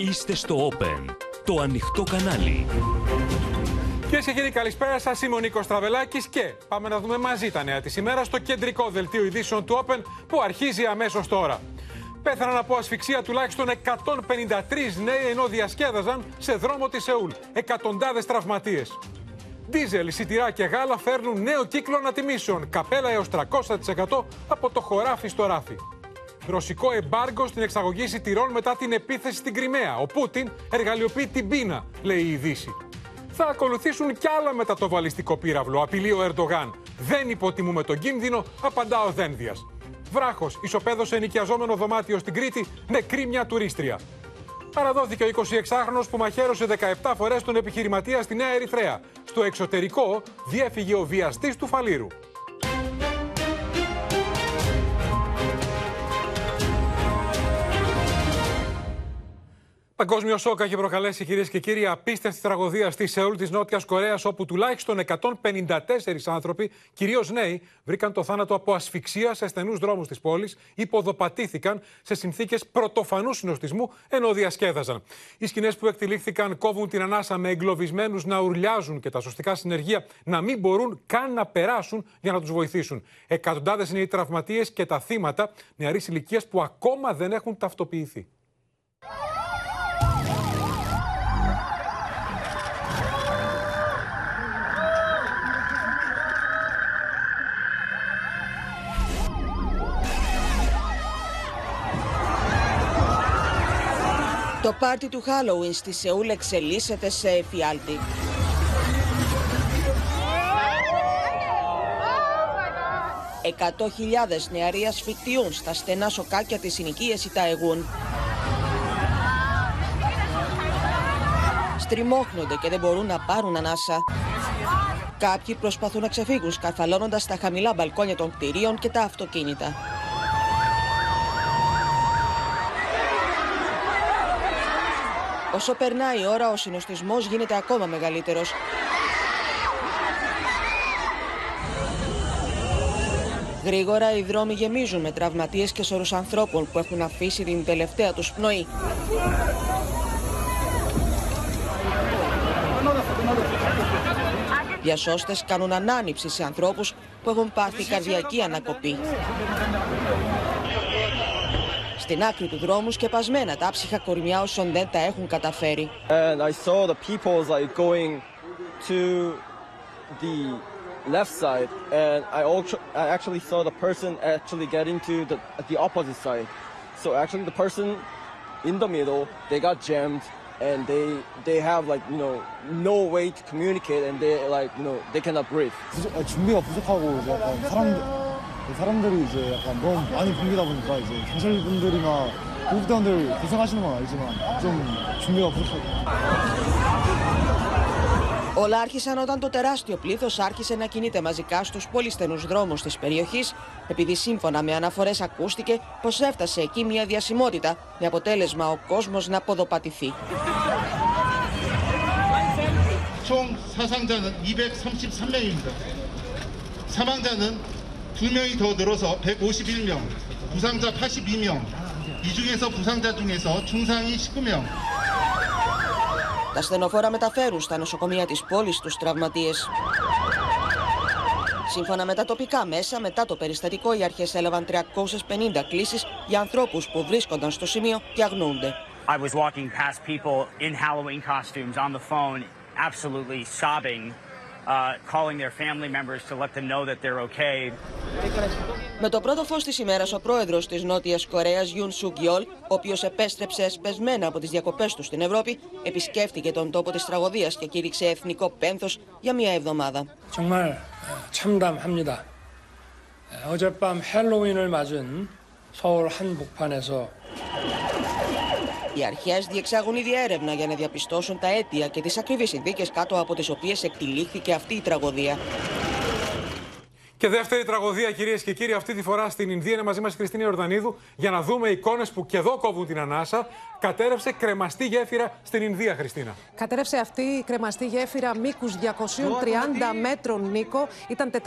Είστε στο Open, το ανοιχτό κανάλι. Κυρίες και κύριοι, καλησπέρα σας. Είμαι ο Νίκος Τραβελάκης και πάμε να δούμε μαζί τα νέα της ημέρας στο κεντρικό δελτίο ειδήσεων του Open που αρχίζει αμέσως τώρα. Πέθαναν από ασφυξία τουλάχιστον 153 νέοι ενώ διασκέδαζαν σε δρόμο της Σεούλ. Εκατοντάδες τραυματίες. Δίζελ, σιτηρά και γάλα φέρνουν νέο κύκλο ανατιμήσεων. Καπέλα έως 300% από το χωράφι στο ράφι. Ρωσικό εμπάργκο στην εξαγωγή σιτηρών μετά την επίθεση στην Κρυμαία. Ο Πούτιν εργαλειοποιεί την πείνα, λέει η Δύση. Θα ακολουθήσουν κι άλλα μετά το βαλιστικό πύραυλο, απειλεί ο Ερντογάν. Δεν υποτιμούμε τον κίνδυνο, απαντά ο Δένδιας. Βράχος ισοπαίδωσε νοικιαζόμενο δωμάτιο στην Κρήτη, νεκρή μια τουρίστρια. Παραδόθηκε ο 26χρονο που μαχαίρωσε 17 φορές τον επιχειρηματία στη Νέα Ερυθρέα. Στο εξωτερικό διέφυγε ο βιαστής του Φαλήρου. Παγκόσμιο σοκ έχει προκαλέσει, κυρίες και κύριοι, απίστευτη τραγωδία στη Σεούλ της Νότιας Κορέας, όπου τουλάχιστον 154 άνθρωποι, κυρίως νέοι, βρήκαν το θάνατο από ασφυξία σε στενούς δρόμους της πόλης, υποδοπατήθηκαν σε συνθήκες πρωτοφανούς συνοστισμού ενώ διασκέδαζαν. Οι σκηνές που εκτελήχθηκαν κόβουν την ανάσα με εγκλωβισμένους να ουρλιάζουν και τα σωστικά συνεργεία να μην μπορούν καν να περάσουν για να τους βοηθήσουν. Εκατοντάδες είναι οι τραυματίες και τα θύματα νεαρής ηλικίας που ακόμα δεν έχουν ταυτοποιηθεί. Το πάρτι του Halloween στη Σεούλ εξελίσσεται σε εφιάλτη. Εκατό χιλιάδες νεαροί ασφικτιούν στα στενά σοκάκια της συνοικίας Ιταεγούν. Στριμώχνονται και δεν μπορούν να πάρουν ανάσα. Κάποιοι προσπαθούν να ξεφύγουν σκαρφαλώνοντας τα χαμηλά μπαλκόνια των κτηρίων και τα αυτοκίνητα. Όσο περνάει η ώρα, ο συνοστισμός γίνεται ακόμα μεγαλύτερος. Γρήγορα οι δρόμοι γεμίζουν με τραυματίες και σωρούς ανθρώπων που έχουν αφήσει την τελευταία τους πνοή. Διασώστες κάνουν ανάνυψη σε ανθρώπους που έχουν πάθει καρδιακή ανακοπή Στην άκρη του δρόμου σκεπασμένα τα ψυχα κορμιά όσων δεν τα έχουν καταφέρει. And I saw the people like going to the left side and I, also, I actually saw the person actually getting to the, the opposite side. So actually the person in the middle, they got jammed and they they have like you know no way to communicate and they like you know they cannot breathe. 부족- 아, 준비가 부족하고 이제 약간 사람 사람들이 이제 약간 너무 많이 붐비다 보니까 이제 경찰분들이나 보급대원들 고생하시는 건 알지만 좀 준비가 부족하고 Όλα άρχισαν όταν το τεράστιο πλήθος άρχισε να κινείται μαζικά στους πολύ στενούς δρόμους της περιοχής, επειδή σύμφωνα με αναφορές ακούστηκε πως έφτασε εκεί μια διασημότητα, με αποτέλεσμα ο κόσμος να ποδοπατηθεί. 총 사상자는 233명입니다. 사망자는 2명이 더 늘어서 151명, 부상자 82명, 이 중에서 부상자 중에서 중상이 19명, Τα στενοφόρα μεταφέρουν στα νοσοκομεία της πόλης τους τραυματίες. Σύμφωνα με τα τοπικά μέσα, μετά το περιστατικό, οι αρχές έλαβαν 350 κλήσεις για ανθρώπους που βρίσκονταν στο σημείο και αγνοούνται. I was walking past people in Halloween costumes on the phone, absolutely sobbing, uh, calling their family members to let them know that they're okay. Με το πρώτο φως της ημέρας, ο πρόεδρος της Νότιας Κορέας, Γιουν Σουκ Γιόλ, ο οποίος επέστρεψε εσπεσμένα από τις διακοπές του στην Ευρώπη, επισκέφτηκε τον τόπο της τραγωδίας και κήρυξε εθνικό πένθος για μία εβδομάδα. 정말 어, 참담합니다. 에, 어젯밤 헬로윈을 맞은 서울 한복판에서 Οι αρχές διεξάγουν ήδη έρευνα για να διαπιστώσουν τα αίτια και τις ακριβείς συνθήκες κάτω από τις οποίες εκτυλίχθηκε αυτή η τραγωδία. Και δεύτερη τραγωδία, κυρίες και κύριοι, αυτή τη φορά στην Ινδία είναι μαζί μας η Χριστίνα Ιορδανίδου για να δούμε εικόνες που και εδώ κόβουν την ανάσα. Κατέρευσε κρεμαστή γέφυρα στην Ινδία, Χριστίνα. Κατέρευσε αυτή η κρεμαστή γέφυρα μήκους 230 μέτρων μήκο. Ήταν 400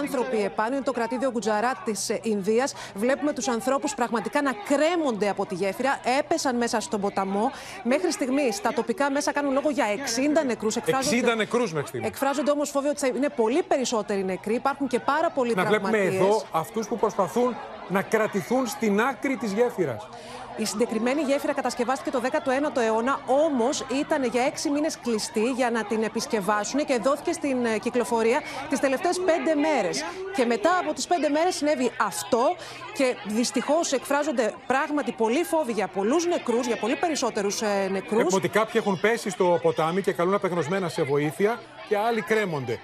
άνθρωποι επάνω. Είναι το κρατήδιο Γκουτζαράτ της Ινδίας. Βλέπουμε τους ανθρώπους πραγματικά να κρέμονται από τη γέφυρα. Έπεσαν μέσα στον ποταμό. Μέχρι στιγμής τα τοπικά μέσα κάνουν λόγο για 60 νεκρούς. 60 νεκρούς μέχρι στιγμής. Εκφράζονται όμως φόβοι ότι είναι πολύ περισσότεροι νεκροί. Υπάρχουν και πάρα πολλοί Να βλέπουμε εδώ αυτούς που προσπαθούν να κρατηθούν στην άκρη της γέφυρας. Η συγκεκριμένη γέφυρα κατασκευάστηκε το 19ο αιώνα, όμως ήταν για έξι μήνες κλειστή για να την επισκευάσουν και δόθηκε στην ε, κυκλοφορία τις τελευταίες πέντε μέρες. Και μετά από τις πέντε μέρες συνέβη αυτό και δυστυχώς εκφράζονται πράγματι πολλοί φόβοι για πολλούς νεκρούς, για πολύ περισσότερους ε, νεκρούς. Έχουμε ότι κάποιοι έχουν πέσει στο ποτάμι και καλούν απεγνωσμένα σε βοήθεια και άλλοι κρέμονται.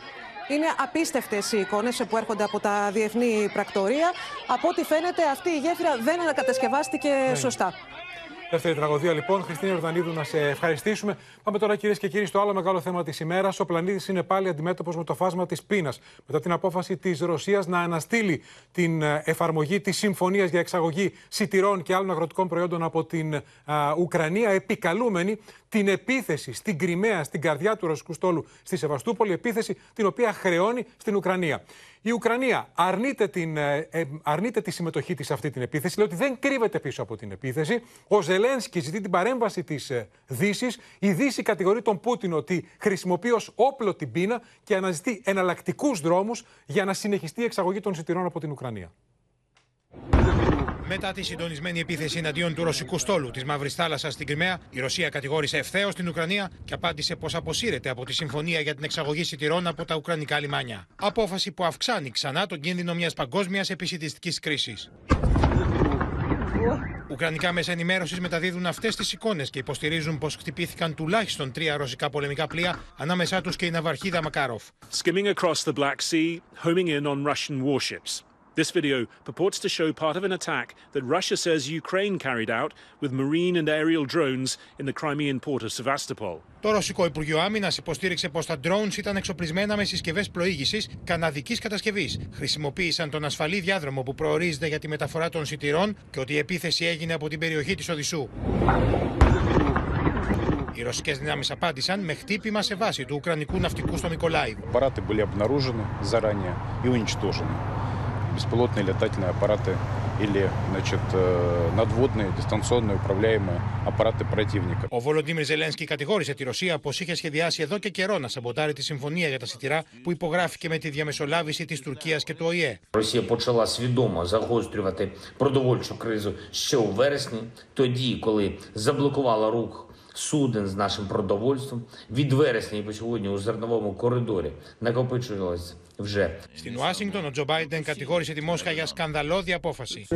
Είναι απίστευτες οι εικόνες που έρχονται από τα διεθνή πρακτορία. Από ό,τι φαίνεται, αυτή η γέφυρα δεν ανακατασκευάστηκε ναι. σωστά. Δεύτερη τραγωδία λοιπόν. Χριστίνα Ορδανίδου, να σε ευχαριστήσουμε. Πάμε τώρα κυρίες και κύριοι στο άλλο μεγάλο θέμα της ημέρας. Ο πλανήτης είναι πάλι αντιμέτωπος με το φάσμα της πείνας. Μετά την απόφαση της Ρωσίας να αναστείλει την ε, εφαρμογή της συμφωνίας για εξαγωγή σιτηρών και άλλων αγροτικών προϊόντων από την α, Ουκρανία, επικαλούμενη την επίθεση στην Κρυμαία, στην καρδιά του ρωσικού στόλου στη Σεβαστούπολη, επίθεση την οποία χρεώνει στην Ουκρανία. Η Ουκρανία αρνείται, την, ε, ε, αρνείται τη συμμετοχή της σε αυτή την επίθεση, λέει ότι δεν κρύβεται πίσω από την επίθεση. Ο Ζελένσκι ζητεί την παρέμβαση της ε, Δύσης. Η Δύση κατηγορεί τον Πούτιν ότι χρησιμοποιεί ως όπλο την πείνα και αναζητεί εναλλακτικούς δρόμους για να συνεχιστεί η εξαγωγή των σιτηρών από την Ουκρανία. Μετά τη συντονισμένη επίθεση εναντίον του ρωσικού στόλου της Μαύρης Θάλασσας στην Κρυμαία, η Ρωσία κατηγόρησε ευθέως την Ουκρανία και απάντησε πως αποσύρεται από τη συμφωνία για την εξαγωγή σιτηρών από τα Ουκρανικά λιμάνια. Απόφαση που αυξάνει ξανά τον κίνδυνο μιας παγκόσμιας επισητιστικής κρίσης. Ουκρανικά μέσα ενημέρωσης μεταδίδουν αυτές τις εικόνες και υποστηρίζουν πως χτυπήθηκαν τουλάχιστον τρία ρωσικά πολεμικά πλοία, ανάμεσά τους και η ναυαρχίδα Μακάροφ. Skimming across the Black Sea, homing in on Russian warships. This video purports to show part of an attack that Russia says Ukraine carried out with marine and aerial drones in the Crimean port of Sevastopol. Το Ρωσικό Υπουργείο Άμυνα υποστήριξε πω τα drones ήταν εξοπλισμένα με συσκευέ πλοήγηση καναδική κατασκευή. Χρησιμοποίησαν τον ασφαλή διάδρομο που προορίζεται για τη μεταφορά των σιτηρών και ότι η επίθεση έγινε από την περιοχή τη Οδυσσού. Οι ρωσικέ δυνάμει απάντησαν με χτύπημα σε βάση του Ουκρανικού ναυτικού στο Μικολάιβ. Аппараты были обнаружены заранее и уничтожены. беспилотные летательные аппараты или значит, надводные, дистанционные управляемые аппараты противника. Ο Βολοντίμιρ Ζελένσκι κατηγόρησε τη Ρωσία πω είχε σχεδιάσει εδώ και καιρό να σαμποτάρει τη συμφωνία για τα σιτηρά που υπογράφηκε με τη διαμεσολάβηση τη Τουρκία και του ΟΗΕ. Росія почала свідомо загострювати продовольчу кризу ще у вересні, тоді, коли заблокувала рух суден з нашим продовольством. Від вересня і по сьогодні у зерновому коридорі накопичувалось вже. Στην Ουάσιγκτον, ο Τζο Μπάιντεν κατηγόρησε τη Μόσχα για σκανδαλώδη απόφαση.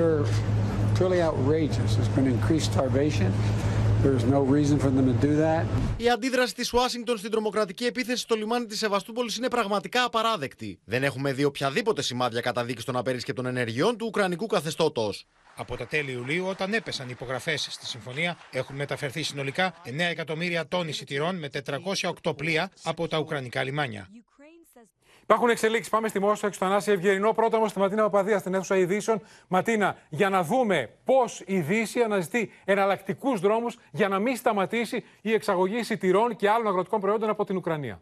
Η αντίδραση τη Ουάσιγκτον στην τρομοκρατική επίθεση στο λιμάνι τη Σεβαστούπολη είναι πραγματικά απαράδεκτη. Δεν έχουμε δει οποιαδήποτε σημάδια καταδίκη των απερίσκεπτων ενεργειών του Ουκρανικού καθεστώτο. Από τα τέλη Ιουλίου, όταν έπεσαν οι υπογραφέ στη συμφωνία, έχουν μεταφερθεί συνολικά 9 εκατομμύρια τόνοι σιτηρών με 408 πλοία από τα Ουκρανικά λιμάνια. Υπάρχουν εξελίξεις. Πάμε στη Μόσχα, στο Ανάση Ευγερινό. Πρώτα όμως στη Ματίνα Παπαδία, στην αίθουσα ειδήσεων. Ματίνα, για να δούμε πώς η Δύση αναζητεί εναλλακτικούς δρόμους για να μην σταματήσει η εξαγωγή σιτηρών και άλλων αγροτικών προϊόντων από την Ουκρανία.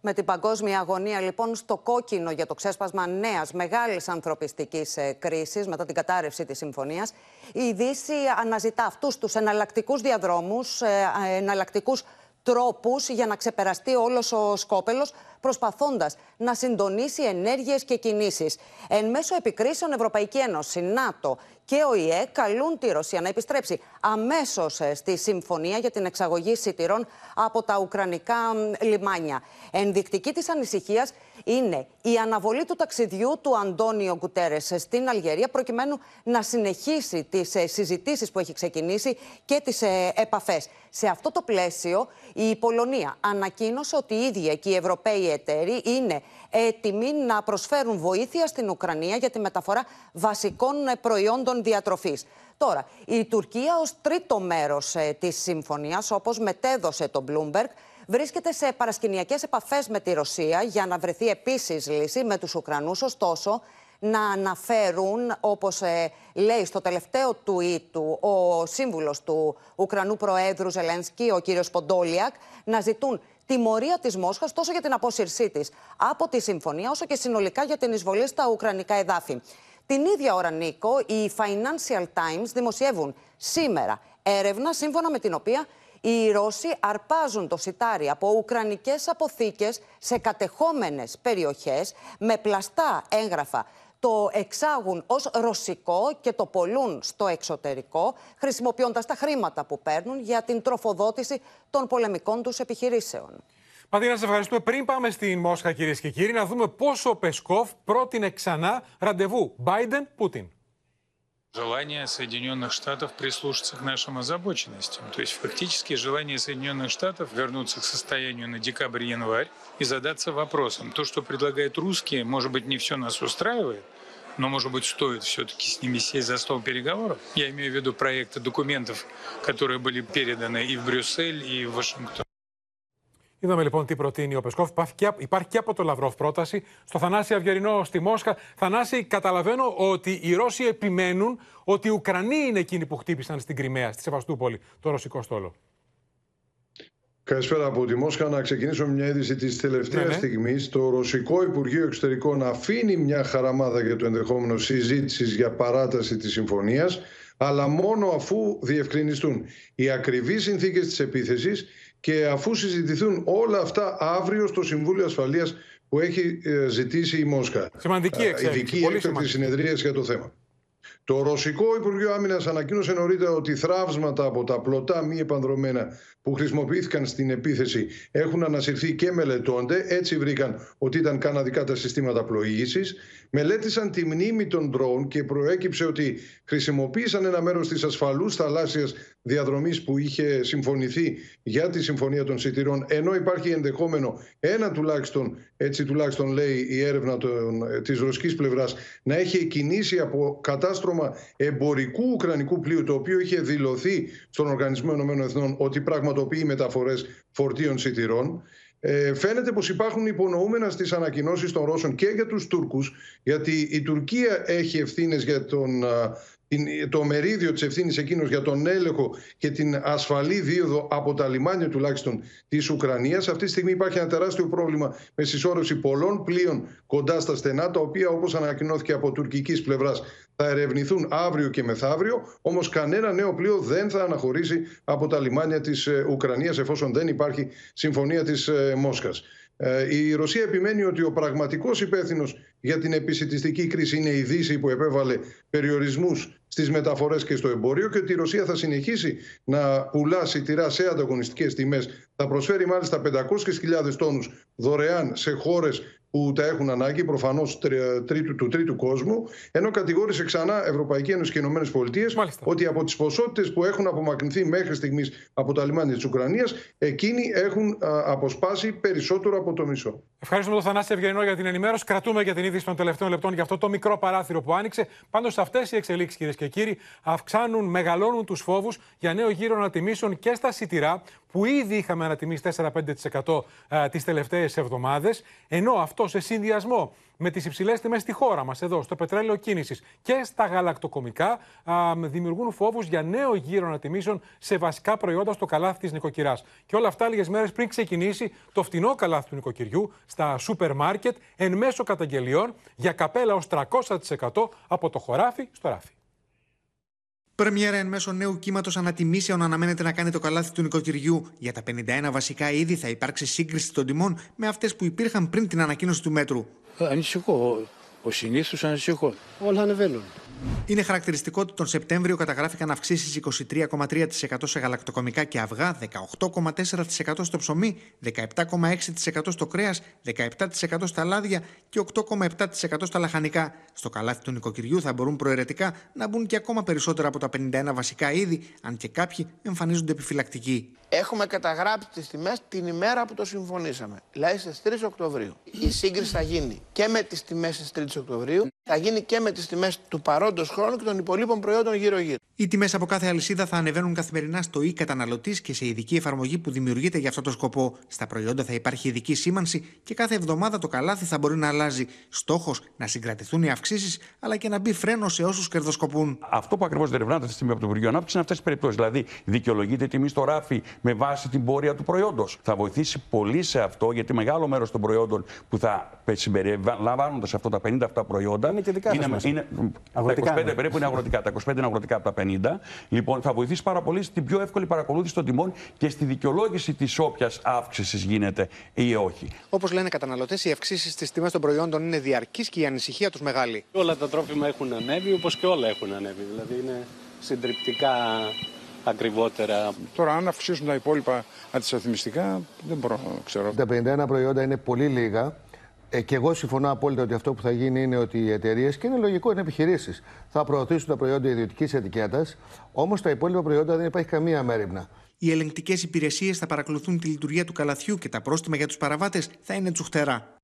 Με την παγκόσμια αγωνία λοιπόν στο κόκκινο για το ξέσπασμα νέας μεγάλης ανθρωπιστικής ε, κρίσης μετά την κατάρρευση της συμφωνίας, η Δύση αναζητά αυτούς τους εναλλακτικούς διαδρόμους, ε, εναλλακτικούς τρόπους για να ξεπεραστεί όλος ο σκόπελος προσπαθώντας να συντονίσει ενέργειες και κινήσεις. Εν μέσω επικρίσεων Ευρωπαϊκή Ένωση, ΝΑΤΟ και ο ΙΕ καλούν τη Ρωσία να επιστρέψει αμέσως ε, στη συμφωνία για την εξαγωγή σιτηρών από τα ουκρανικά λιμάνια. Ενδεικτική της ανησυχίας είναι η αναβολή του ταξιδιού του Αντώνιο Γκουτέρες στην Αλγερία προκειμένου να συνεχίσει τις ε, συζητήσεις που έχει ξεκινήσει και τις ε, επαφές. Σε αυτό το πλαίσιο η Πολωνία ανακοίνωσε ότι οι ίδιοι και οι Ευρωπαίοι εταίροι είναι έτοιμοι να προσφέρουν βοήθεια στην Ουκρανία για τη μεταφορά βασικών προϊόντων διατροφής. Τώρα, η Τουρκία ως τρίτο μέρος ε, της συμφωνίας, όπως μετέδωσε το Bloomberg, βρίσκεται σε παρασκηνιακές επαφές με τη Ρωσία για να βρεθεί επίσης λύση με τους Ουκρανούς. Ωστόσο, να αναφέρουν, όπως ε, λέει στο τελευταίο tweet του ο σύμβουλος του Ουκρανού Προέδρου Ζελένσκι, ο κύριος Ποντόλιακ, να ζητούν τιμωρία της Μόσχας τόσο για την απόσυρσή της από τη συμφωνία, όσο και συνολικά για την εισβολή στα ουκρανικά εδάφη. Την ίδια ώρα, Νίκο, οι Financial Times δημοσιεύουν σήμερα έρευνα σύμφωνα με την οποία οι Ρώσοι αρπάζουν το σιτάρι από ουκρανικές αποθήκες σε κατεχόμενες περιοχές με πλαστά έγγραφα το εξάγουν ως ρωσικό και το πολλούν στο εξωτερικό, χρησιμοποιώντας τα χρήματα που παίρνουν για την τροφοδότηση των πολεμικών τους επιχειρήσεων. Μαδίνα, σε ευχαριστούμε. Πριν πάμε στην Μόσχα, κυρίες και κύριοι, να δούμε πόσο ο Πεσκόφ πρότεινε ξανά ραντεβού Biden-Putin. Желание Соединенных Штатов прислушаться к нашим озабоченностям. То есть фактически желание Соединенных Штатов вернуться к состоянию на декабрь-январь и задаться вопросом. То, что предлагают русские, может быть, не все нас устраивает, но, может быть, стоит все-таки с ними сесть за стол переговоров. Я имею в виду проекты документов, которые были переданы и в Брюссель, и в Вашингтон. Είδαμε λοιπόν τι προτείνει ο Πεσκόφ. Υπάρχει και από το Λαυρόφ πρόταση. Στο Θανάση Αυγερινό στη Μόσχα. Θανάση, καταλαβαίνω ότι οι Ρώσοι επιμένουν ότι οι Ουκρανοί είναι εκείνοι που χτύπησαν στην Κρυμαία, στη Σεβαστούπολη, το ρωσικό στόλο. Καλησπέρα από τη Μόσχα. Να ξεκινήσω με μια είδηση της τελευταίας ναι, ναι. στιγμής. Το Ρωσικό Υπουργείο Εξωτερικών αφήνει μια χαραμάδα για το ενδεχόμενο συζήτησης για παράταση της συμφωνίας, αλλά μόνο αφού διευκρινιστούν οι ακριβείς συνθήκες της επίθεσης και αφού συζητηθούν όλα αυτά αύριο στο Συμβούλιο Ασφαλείας που έχει ε, ζητήσει η Μόσχα. Σημαντική εξέλιξη. Ειδική έκτακτη συνεδρία για το θέμα. Το Ρωσικό Υπουργείο Άμυνας ανακοίνωσε νωρίτερα ότι θράψματα από τα πλωτά μη επανδρομένα που χρησιμοποιήθηκαν στην επίθεση έχουν ανασυρθεί και μελετώνται. Έτσι βρήκαν ότι ήταν καναδικά τα συστήματα πλοήγησης. Μελέτησαν τη μνήμη των ντρόουν και προέκυψε ότι χρησιμοποίησαν ένα μέρος της ασφαλούς θαλάσσιας διαδρομής που είχε συμφωνηθεί για τη Συμφωνία των Σιτηρών, ενώ υπάρχει ενδεχόμενο ένα τουλάχιστον, έτσι τουλάχιστον λέει η έρευνα της ρωσικής πλευράς, να έχει κινήσει από κατάστρωμα εμπορικού ουκρανικού πλοίου, το οποίο είχε δηλωθεί στον Οργανισμό Εθνών ότι πραγματοποιεί μεταφορές φορτίων σιτηρών. Ε, φαίνεται πως υπάρχουν υπονοούμενα στις ανακοινώσεις των Ρώσων και για τους Τούρκους γιατί η Τουρκία έχει ευθύνες για τον το μερίδιο της ευθύνης εκείνος για τον έλεγχο και την ασφαλή δίωδο από τα λιμάνια τουλάχιστον της Ουκρανίας. Αυτή τη στιγμή υπάρχει ένα τεράστιο πρόβλημα με συσσόρευση πολλών πλοίων κοντά στα στενά, τα οποία όπως ανακοινώθηκε από τουρκικής πλευράς θα ερευνηθούν αύριο και μεθαύριο, όμως κανένα νέο πλοίο δεν θα αναχωρήσει από τα λιμάνια της ε, Ουκρανίας εφόσον δεν υπάρχει συμφωνία της ε, Μόσχας. Ε, η Ρωσία επιμένει ότι ο πραγματικός υπεύθυνος για την επισητιστική κρίση είναι η Δύση που επέβαλε περιορισμούς στις μεταφορές και στο εμπόριο και ότι η Ρωσία θα συνεχίσει να πουλά σιτηρά σε ανταγωνιστικές τιμές. Θα προσφέρει μάλιστα 500.000 τόνους δωρεάν σε χώρες που τα έχουν ανάγκη, προφανώς του τρίτου κόσμου, ενώ κατηγόρησε ξανά Ευρωπαϊκή Ένωση και Ηνωμένες Πολιτείες ότι από τις ποσότητες που έχουν απομακρυνθεί μέχρι στιγμής από τα λιμάνια της Ουκρανίας, εκείνοι έχουν αποσπάσει περισσότερο από το μισό. Ευχαριστούμε τον Θανάση Ευγενικό για την ενημέρωση. Κρατούμε για την είδηση των τελευταίων λεπτών για αυτό το μικρό παράθυρο που άνοιξε. Πάντως, αυτές οι εξελίξεις, κυρίες και κύριοι, αυξάνουν, μεγαλώνουν τους φόβους για νέο γύρο ανατιμήσεων και στα σιτηρά, που ήδη είχαμε ανατιμήσει 4-5% τις τελευταίες εβδομάδες. Ενώ αυτό σε συνδυασμό με τις υψηλές τιμές στη χώρα μας, εδώ στο πετρέλαιο κίνησης και στα γαλακτοκομικά, δημιουργούν φόβους για νέο γύρο ανατιμήσεων σε βασικά προϊόντα στο καλάθι της νοικοκυράς. Και όλα αυτά λίγες μέρες πριν ξεκινήσει το φτηνό καλάθι του νοικοκυριού στα σούπερ μάρκετ εν μέσω καταγγελιών για καπέλα ως 300% από το χωράφι στο ράφι. Πρεμιέρα εν μέσω νέου κύματος ανατιμήσεων αναμένεται να κάνει το καλάθι του νοικοκυριού. Για τα 51 βασικά είδη θα υπάρξει σύγκριση των τιμών με αυτές που υπήρχαν πριν την ανακοίνωση του μέτρου. Ανησυχώ. Ο συνήθως ανησυχώ. Όλα ανεβαίνουν. Είναι χαρακτηριστικό ότι τον Σεπτέμβριο καταγράφηκαν αυξήσεις 23,3% σε γαλακτοκομικά και αυγά, 18,4% στο ψωμί, 17,6% στο κρέας, 17% στα λάδια και 8,7% στα λαχανικά. Στο καλάθι του νοικοκυριού θα μπορούν προαιρετικά να μπουν και ακόμα περισσότερα από τα 51 βασικά είδη, αν και κάποιοι εμφανίζονται επιφυλακτικοί. Έχουμε καταγράψει τις τιμές την ημέρα που το συμφωνήσαμε, δηλαδή στις 3 Οκτωβρίου. Η σύγκριση θα γίνει και με τις τιμές στις 3 Οκτωβρίου Θα γίνει και με τις τιμές του παρόντος χρόνου και των υπολείπων προϊόντων γύρω-γύρω. Οι τιμές από κάθε αλυσίδα θα ανεβαίνουν καθημερινά στο e καταναλωτή και σε ειδική εφαρμογή που δημιουργείται για αυτό το σκοπό. Στα προϊόντα θα υπάρχει ειδική σήμανση και κάθε εβδομάδα το καλάθι θα μπορεί να αλλάζει. Στόχος να συγκρατηθούν οι αυξήσεις αλλά και να μπει φρένος σε όσους κερδοσκοπούν. Αυτό που ακριβώς δεν ερευνάται αυτή τη στιγμή από το Υπουργείο Ανάπτυξης είναι αυτές τις περιπτώσεις. Δηλαδή, δικαιολογείται η τιμή στο ράφι με βάση την πορεία του προϊόντος. Θα βοηθήσει πολύ σε αυτό γιατί μεγάλο μέρος των προϊόντων που θα συμπεριλαμβάνονται σε αυτά τα 50 αυτά προϊόντα. Είναι και δικά είναι, είναι, αγροτικά τα 25 περίπου είναι αγροτικά. Τα 25 είναι αγροτικά από τα 50. Λοιπόν, θα βοηθήσει πάρα πολύ στην πιο εύκολη παρακολούθηση των τιμών και στη δικαιολόγηση της όποιας αύξησης γίνεται ή όχι. Όπως λένε οι καταναλωτές, οι αυξήσεις στις τιμές των προϊόντων είναι διαρκεί και η ανησυχία τους μεγάλη. Όλα τα τρόφιμα έχουν ανέβει όπως και όλα έχουν ανέβει. Δηλαδή είναι συντριπτικά ακριβότερα. Τώρα, αν αυξήσουν τα υπόλοιπα αντισταθμιστικά, δεν μπορώ να ξέρω. Τα 51 προϊόντα είναι πολύ λίγα. Ε, και εγώ συμφωνώ απόλυτα ότι αυτό που θα γίνει είναι ότι οι εταιρείες, και είναι λογικό, είναι επιχειρήσεις, θα προωθήσουν τα προϊόντα ιδιωτικής ετικέτας. Όμως τα υπόλοιπα προϊόντα δεν υπάρχει καμία μέρημνα. Οι ελεγκτικές υπηρεσίες θα παρακολουθούν τη λειτουργία του καλαθιού και τα πρόστιμα για τους παραβάτες θα είναι τσουχτερά.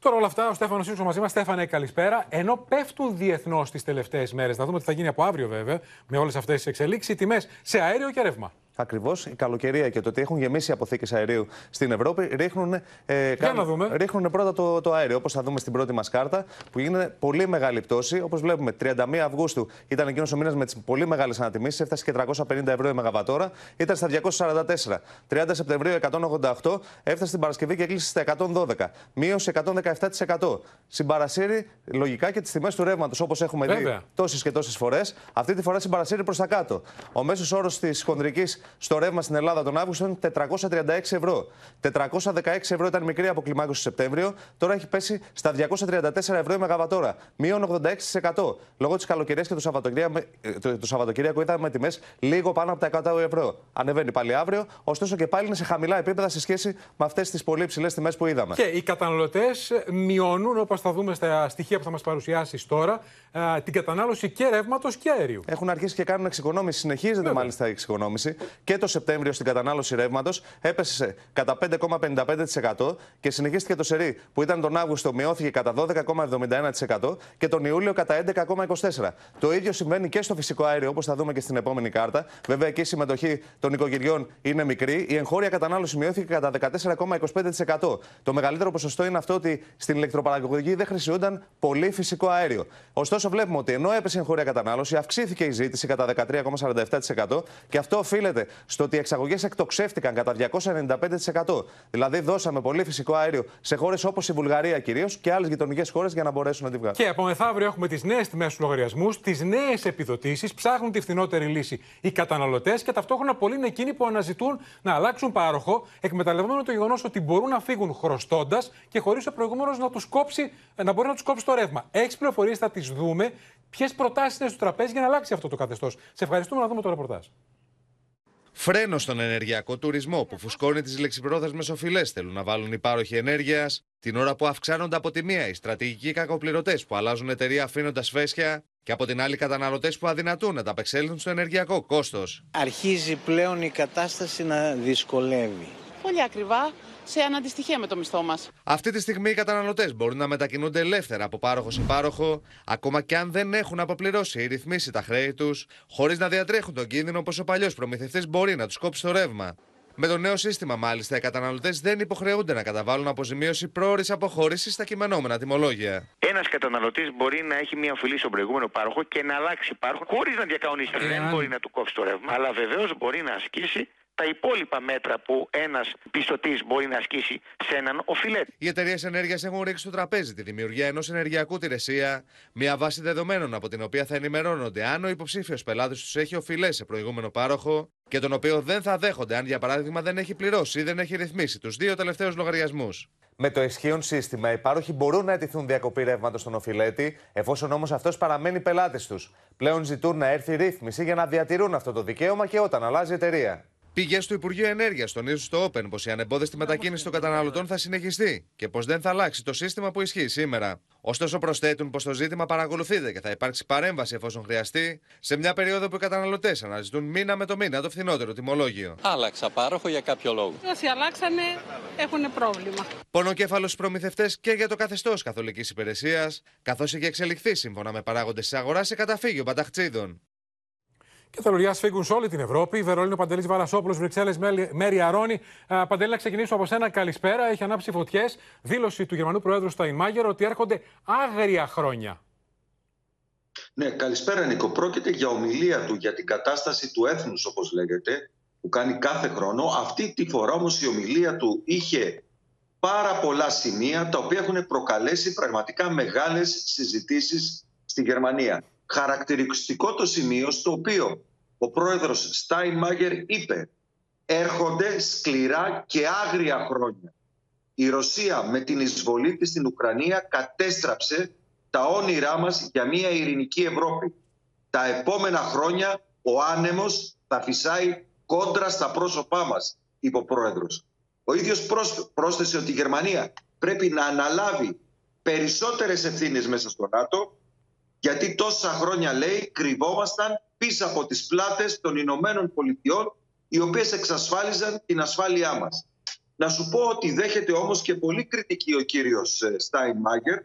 Τώρα όλα αυτά, ο Στέφανος Σίξο μαζί μας. Στέφανε, καλησπέρα. Ενώ πέφτουν διεθνώς τις τελευταίες μέρες, θα δούμε τι θα γίνει από αύριο βέβαια, με όλες αυτές τις εξελίξεις, οι τιμές σε αέριο και ρεύμα. Ακριβώς. Η καλοκαιρία και το ότι έχουν γεμίσει οι αποθήκες αερίου στην Ευρώπη ρίχνουν, ε, κάνουν, ρίχνουν πρώτα το, το αέριο. Όπως θα δούμε στην πρώτη μας κάρτα, που είναι πολύ μεγάλη πτώση. Όπως βλέπουμε, 31 Αυγούστου ήταν εκείνος ο μήνας με τις πολύ μεγάλες ανατιμήσεις, έφτασε και 350 ευρώ η Μεγαβατόρα, ήταν στα 244. 30 Σεπτεμβρίου 188, έφτασε την Παρασκευή και έκλεισε στα 112. Μείωση 117%. Συμπαρασύρει λογικά και τις τιμές του ρεύματος όπως έχουμε Βέβαια. δει τόσες και τόσες φορές. Αυτή τη φορά συμπαρασύρει προς τα κάτω. Ο μέσος όρος της χονδρικής στο ρεύμα στην Ελλάδα τον Αύγουστο είναι 436 ευρώ. 416 ευρώ ήταν μικρή αποκλιμάκωση το Σεπτέμβριο, τώρα έχει πέσει στα 234 ευρώ η Μεγαβατόρα. Μείον 86%. Λόγω της καλοκαιρίας και του Σαββατοκύριακου, το Σαββατοκύριακο είδαμε τιμές λίγο πάνω από τα 100 ευρώ. Ανεβαίνει πάλι αύριο, ωστόσο και πάλι είναι σε χαμηλά επίπεδα σε σχέση με αυτές τις πολύ υψηλέ τιμές που είδαμε. Και οι καταναλωτές μειώνουν, όπως θα δούμε στα στοιχεία που θα μας παρουσιάσεις τώρα, την κατανάλωση και ρεύματος και αερίου. Έχουν αρχίσει και κάνουν εξοικονόμηση. Συνεχίζεται Βέβαια. μάλιστα η εξοικονόμηση. Και το Σεπτέμβριο στην κατανάλωση ρεύματος έπεσε κατά 5,55% και συνεχίστηκε το σερί που ήταν τον Αύγουστο μειώθηκε κατά 12,71% και τον Ιούλιο κατά 11,24%. Το ίδιο συμβαίνει και στο φυσικό αέριο όπως θα δούμε και στην επόμενη κάρτα. Βέβαια εκεί η συμμετοχή των οικογενειών είναι μικρή. Η εγχώρια κατανάλωση μειώθηκε κατά 14,25%. Το μεγαλύτερο ποσοστό είναι αυτό ότι στην ηλεκτροπαραγωγή δεν χρησιμοποιούνταν πολύ φυσικό αέριο. Ωστόσο, βλέπουμε ότι ενώ έπεσε η εγχώρια κατανάλωση, αυξήθηκε η ζήτηση κατά 13,47% και αυτό οφείλεται στο ότι οι εξαγωγές εκτοξεύτηκαν κατά 295%. Δηλαδή, δώσαμε πολύ φυσικό αέριο σε χώρες όπως η Βουλγαρία κυρίως και άλλες γειτονικές χώρες για να μπορέσουν να τη βγάλουν. Και από μεθαύριο έχουμε τις νέες τιμές του λογαριασμούς, τις νέες επιδοτήσεις, ψάχνουν τη φθηνότερη λύση οι καταναλωτές και ταυτόχρονα πολλοί είναι εκείνοι που αναζητούν να αλλάξουν πάροχο, εκμεταλλευόμενο το γεγονός ότι μπορούν να φύγουν χρωστώντας και χωρίς ο προηγούμενος να, τους κόψει, να μπορεί να τους κόψει το ρεύμα. Έξι πληροφορίες θα τις δούμε. Ποιες προτάσεις είναι στο τραπέζι για να αλλάξει αυτό το καθεστώς. Σε ευχαριστούμε να δούμε το ρεπορτάζ. Φρένο στον ενεργειακό τουρισμό που φουσκώνει τις λεξιπρόθεσμες οφειλές θέλουν να βάλουν οι πάροχοι ενέργειας, την ώρα που αυξάνονται από τη μία οι στρατηγικοί κακοπληρωτές που αλλάζουν εταιρεία αφήνοντας φέσια και από την άλλη καταναλωτές που αδυνατούν να τα απεξέλθουν στο ενεργειακό κόστος. Αρχίζει πλέον η κατάσταση να δυσκολεύει. Πολύ ακριβά σε αναντιστοιχεία με το μισθό μας. Αυτή τη στιγμή οι καταναλωτές μπορούν να μετακινούνται ελεύθερα από πάροχο σε πάροχο, ακόμα και αν δεν έχουν αποπληρώσει ή ρυθμίσει τα χρέη τους, χωρίς να διατρέχουν τον κίνδυνο πως ο παλιός προμηθευτής μπορεί να τους κόψει το ρεύμα. Με το νέο σύστημα, μάλιστα, οι καταναλωτές δεν υποχρεούνται να καταβάλουν αποζημίωση πρόορης αποχώρησης στα κειμενόμενα τιμολόγια. Ένας καταναλωτής μπορεί να έχει μια οφειλή στον προηγούμενο πάροχο και να αλλάξει πάροχο χωρίς να διακαονίσει. Δεν μπορεί να του κόψει το ρεύμα, αλλά βεβαίως μπορεί να ασκήσει τα υπόλοιπα μέτρα που ένας πιστωτής μπορεί να ασκήσει σε έναν οφειλέτη. Οι εταιρείες ενέργειας έχουν ρίξει στο τραπέζι τη δημιουργία ενός ενεργειακού υπηρεσία, μια βάση δεδομένων από την οποία θα ενημερώνονται αν ο υποψήφιος πελάτης τους έχει οφειλέ σε προηγούμενο πάροχο και τον οποίο δεν θα δέχονται αν για παράδειγμα δεν έχει πληρώσει ή δεν έχει ρυθμίσει τους δύο τελευταίους λογαριασμούς. Με το ισχύον σύστημα, οι πάροχοι μπορούν να αιτηθούν διακοπή ρεύματος στον οφειλέτη, εφόσον όμως αυτός παραμένει πελάτης τους. Πλέον ζητούν να έρθει ρύθμιση για να διατηρούν αυτό το δικαίωμα και όταν αλλάζει η εταιρεία. Πηγέ του Υπουργείου Ενέργειας τονίζουν στο Open πως η ανεμπόδιστη μετακίνηση των καταναλωτών θα συνεχιστεί και πως δεν θα αλλάξει το σύστημα που ισχύει σήμερα. Ωστόσο, προσθέτουν πως το ζήτημα παρακολουθείται και θα υπάρξει παρέμβαση εφόσον χρειαστεί σε μια περίοδο που οι καταναλωτές αναζητούν μήνα με το μήνα το φθηνότερο τιμολόγιο. Άλλαξα πάροχο για κάποιο λόγο. Όσοι αλλάξανε έχουν πρόβλημα. Πονοκέφαλος στου προμηθευτές και για το καθεστώς καθολικής υπηρεσίας, καθώς έχει εξελιχθεί σύμφωνα με παράγοντες της αγοράς σε καταφύγιο πανταχτσίδων. Και τα λουλιά σφίγγουν σε όλη την Ευρώπη. Βερολίνο Παντελής Βαρασόπουλος, Βρυξέλλες, Μέρι Αρώνη. Παντελή, να ξεκινήσουμε από σένα. Καλησπέρα. Έχει ανάψει φωτιές. Δήλωση του Γερμανού Προέδρου Σταϊνμάγερ ότι έρχονται άγρια χρόνια. Ναι, καλησπέρα Νίκο. Πρόκειται για ομιλία του για την κατάσταση του έθνους όπως λέγεται, που κάνει κάθε χρόνο. Αυτή τη φορά όμως η ομιλία του είχε πάρα πολλά σημεία τα οποία έχουν προκαλέσει πραγματικά μεγάλες συζητήσεις στη Γερμανία. Χαρακτηριστικό το σημείο στο οποίο ο πρόεδρος Στάινμάγερ είπε έρχονται σκληρά και άγρια χρόνια. Η Ρωσία με την εισβολή της στην Ουκρανία κατέστραψε τα όνειρά μας για μια ειρηνική Ευρώπη. Τα επόμενα χρόνια ο άνεμος θα φυσάει κόντρα στα πρόσωπά μας, είπε ο πρόεδρος. Ο ίδιος πρόσθεσε ότι η Γερμανία πρέπει να αναλάβει περισσότερες ευθύνες μέσα στο ΝΑΤΟ γιατί τόσα χρόνια λέει κρυβόμασταν πίσω από τις πλάτες των Ηνωμένων Πολιτειών οι οποίες εξασφάλιζαν την ασφάλειά μας. Να σου πω ότι δέχεται όμως και πολύ κριτική ο κύριος Στάιν Μάγκερ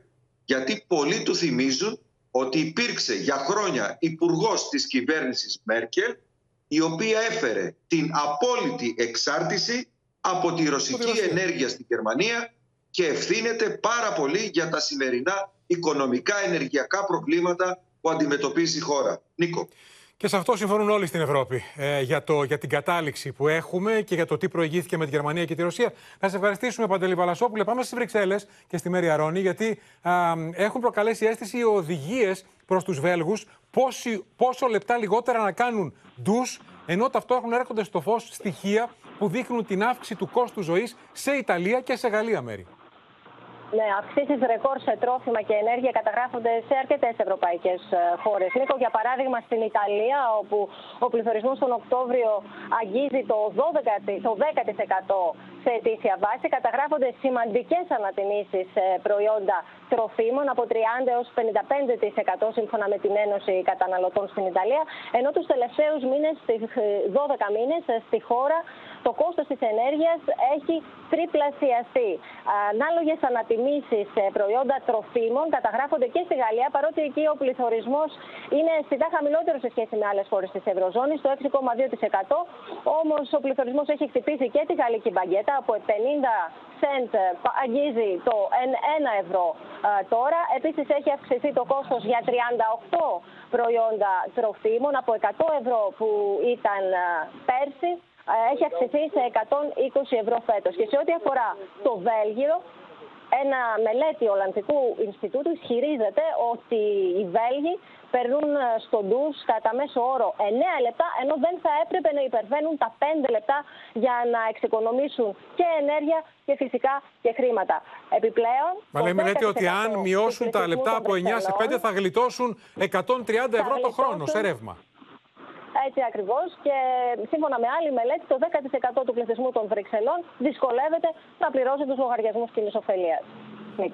γιατί πολλοί του θυμίζουν ότι υπήρξε για χρόνια υπουργός της κυβέρνησης Μέρκελ η οποία έφερε την απόλυτη εξάρτηση από τη ρωσική ενέργεια στην Γερμανία και ευθύνεται πάρα πολύ για τα σημερινά οικονομικά ενεργειακά προβλήματα που αντιμετωπίζει η χώρα. Νίκο. Και σε αυτό συμφωνούν όλοι στην Ευρώπη ε, για, το, για την κατάληξη που έχουμε και για το τι προηγήθηκε με τη Γερμανία και τη Ρωσία. Να σε ευχαριστήσουμε, Παντελή Βαλασόπουλε. Πάμε στις Βρυξέλλες και στη Μέρη Αρώνη, γιατί έχουν προκαλέσει αίσθηση οι οδηγίες προς τους Βέλγους πόσο λεπτά λιγότερα να κάνουν ντους, ενώ ταυτόχρονα έρχονται στο φως στοιχεία που δείχνουν την αύξηση του κόστου ζωής σε Ιταλία και σε Γαλλία μέρη. Ναι, αυξήσει ρεκόρ σε τρόφιμα και ενέργεια καταγράφονται σε αρκετές ευρωπαϊκές ε, χώρες. Νίκο, για παράδειγμα, στην Ιταλία, όπου ο πληθωρισμός τον Οκτώβριο αγγίζει το 12%, το 10% σε αιτήσια βάση, καταγράφονται σημαντικές ανατιμήσεις σε προϊόντα τροφίμων από 30 έως 55% σύμφωνα με την Ένωση Καταναλωτών στην Ιταλία, ενώ τους τελευταίους μήνες, 12 μήνες, στη χώρα το κόστος της ενέργειας έχει τριπλασιαστεί. Ανάλογες ανατιμήσεις σε προϊόντα τροφίμων καταγράφονται και στη Γαλλία, παρότι εκεί ο πληθωρισμός είναι αισθητά χαμηλότερο σε σχέση με άλλες χώρες της Ευρωζώνης, το 6,2%. Όμως ο πληθωρισμός έχει χτυπήσει και τη γαλλική μπαγκέτα από 50 cent αγγίζει το 1 ευρώ τώρα. Επίσης έχει αυξηθεί το κόστος για 38 προϊόντα τροφίμων από 100 ευρώ που ήταν πέρσι έχει αυξηθεί σε 120 ευρώ φέτος. Και σε ό,τι αφορά το Βέλγιο, ένα μελέτη Ολλανδικού Ινστιτούτου ισχυρίζεται ότι οι Βέλγοι περνούν στο ντους κατά μέσο όρο 9 λεπτά, ενώ δεν θα έπρεπε να υπερβαίνουν τα 5 λεπτά για να εξοικονομήσουν και ενέργεια και φυσικά και χρήματα. Επιπλέον. Μα λέμε λέτε ότι αν μειώσουν τα λεπτά από 9 σε 5 θα γλιτώσουν 130 ευρώ το χρόνο σε ρεύμα. Έτσι ακριβώς. Και σύμφωνα με άλλη μελέτη, το 10% του πληθυσμού των Βρυξελών δυσκολεύεται να πληρώσει τους λογαριασμούς κοινής ωφελία.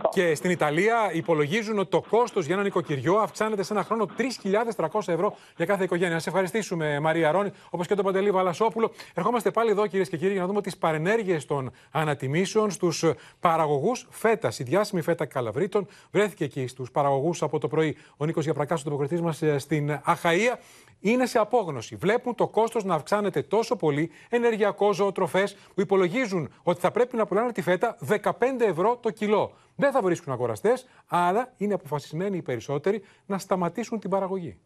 Και στην Ιταλία υπολογίζουν ότι το κόστος για ένα νοικοκυριό αυξάνεται σε ένα χρόνο 3.300 ευρώ για κάθε οικογένεια. Σε ευχαριστήσουμε, Μαρία Ρόνι, όπως και τον Παντελή Βαλασόπουλο. Ερχόμαστε πάλι εδώ, κυρίες και κύριοι, για να δούμε τις παρενέργειες των ανατιμήσεων στους παραγωγούς φέτα. Η διάσημη φέτα καλαβρίτων βρέθηκε εκεί στους παραγωγούς από το πρωί. Ο Νίκος Γιαπρακά, ο τοποκριτή μας ε, στην Αχαία, είναι σε απόγνωση. Βλέπουν το κόστος να αυξάνεται τόσο πολύ, ενεργειακό, ζωοτροφές, που υπολογίζουν ότι θα πρέπει να πουλάνε τη φέτα 15 ευρώ το κιλό. Δεν θα βρίσκουν αγοραστές, άρα είναι αποφασισμένοι οι περισσότεροι να σταματήσουν την παραγωγή.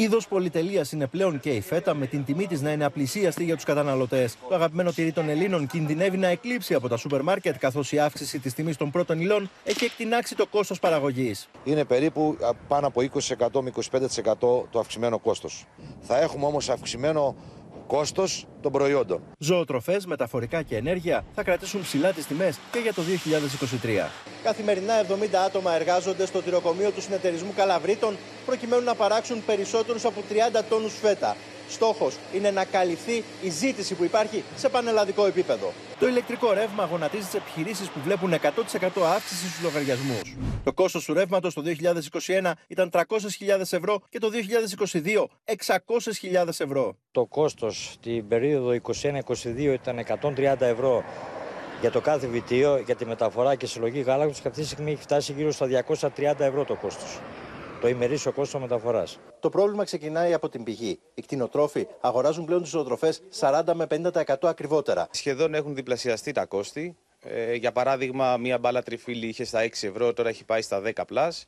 Είδος πολυτελείας είναι πλέον και η φέτα, με την τιμή της να είναι απλησίαστη για τους καταναλωτές. Το αγαπημένο τυρί των Ελλήνων κινδυνεύει να εκλείψει από τα σούπερ μάρκετ, καθώς η αύξηση της τιμής των πρώτων υλών έχει εκτινάξει το κόστος παραγωγής. Είναι περίπου πάνω από 20% με 25% το αυξημένο κόστος. Θα έχουμε όμως αυξημένο κόστος των προϊόντων. Ζωοτροφές, μεταφορικά και ενέργεια θα κρατήσουν ψηλά τις τιμές και για το 2023. Καθημερινά 70 άτομα εργάζονται στο τυροκομείο του συνεταιρισμού Καλαβρίτων προκειμένου να παράξουν περισσότερους από 30 τόνους φέτα. Στόχος είναι να καλυφθεί η ζήτηση που υπάρχει σε πανελλαδικό επίπεδο. Το ηλεκτρικό ρεύμα γονατίζει τις επιχειρήσεις που βλέπουν 100% αύξηση στους λογαριασμούς. Το κόστος του ρεύματος το 2021 ήταν 300.000 ευρώ και το 2022 600.000 ευρώ. Το κόστος την περίοδο 21-22 ήταν 130 ευρώ για το κάθε βιτίο, για τη μεταφορά και συλλογή γάλακτος και αυτή τη στιγμή έχει φτάσει γύρω στα 230 ευρώ το κόστος. Το ημερήσιο κόστο μεταφοράς. Το πρόβλημα ξεκινάει από την πηγή. Οι κτηνοτρόφοι αγοράζουν πλέον τις ζωοτροφές 40 με 50% ακριβότερα. Σχεδόν έχουν διπλασιαστεί τα κόστη. Ε, για παράδειγμα, μία μπάλα τριφύλι είχε στα 6 ευρώ, τώρα έχει πάει στα 10 πλάς.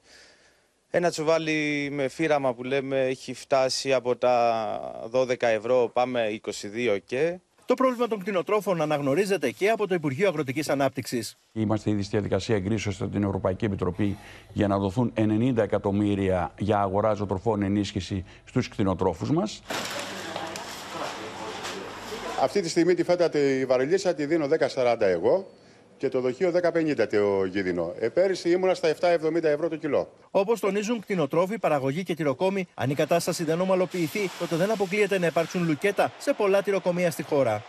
Ένα τσουβάλι με φύραμα που λέμε έχει φτάσει από τα 12 ευρώ, πάμε 22 και. Το πρόβλημα των κτηνοτρόφων αναγνωρίζεται και από το Υπουργείο Αγροτικής Ανάπτυξης. Είμαστε ήδη στη διαδικασία εγκρίσεως στην Ευρωπαϊκή Επιτροπή για να δοθούν 90 εκατομμύρια για αγορά ζωοτροφών ενίσχυση στους κτηνοτρόφους μας. Αυτή τη στιγμή τη φέτα τη βαρελίσσα τη δίνω 10,40 εγώ και το δοχείο 10,50 το γίδινο. Ε, πέρυσι ήμουνα στα 7,70 ευρώ το κιλό. Όπως τονίζουν κτηνοτρόφοι, παραγωγή και τυροκόμοι, αν η κατάσταση δεν ομαλοποιηθεί, τότε δεν αποκλείεται να υπάρξουν λουκέτα σε πολλά τυροκομεία στη χώρα.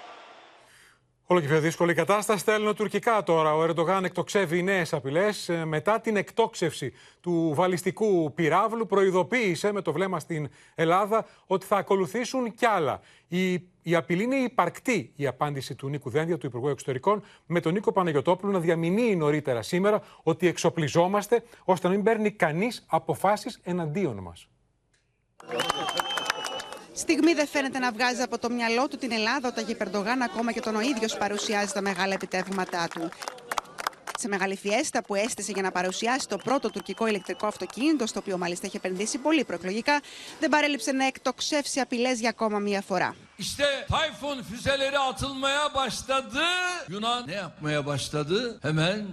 Όλο και πιο δύσκολη κατάσταση στα ελληνοτουρκικά τώρα. Ο Ερντογάν εκτοξεύει νέες απειλές. Μετά την εκτόξευση του βαλιστικού πυράβλου, προειδοποίησε με το βλέμμα στην Ελλάδα ότι θα ακολουθήσουν κι άλλα. Η, η απειλή είναι υπαρκτή η απάντηση του Νίκου Δένδια, του Υπουργού Εξωτερικών, με τον Νίκο Παναγιοτόπουλο να διαμηνύει νωρίτερα σήμερα ότι εξοπλιζόμαστε ώστε να μην παίρνει κανείς αποφάσεις εναντίον μας. Στιγμή δεν φαίνεται να βγάζει από το μυαλό του την Ελλάδα όταν για Περντογάν ακόμα και τον ο ίδιος παρουσιάζει τα μεγάλα επιτεύγματά του. Σε μεγάλη φιέστα που έστησε για να παρουσιάσει το πρώτο τουρκικό ηλεκτρικό αυτοκίνητο, στο οποίο μάλιστα έχει επενδύσει πολύ προεκλογικά, δεν παρέλειψε να εκτοξεύσει απειλές για ακόμα μία φορά. İşte Tayfun füzeleri atılmaya başladı. Yunan ne yapmaya başladı? Hemen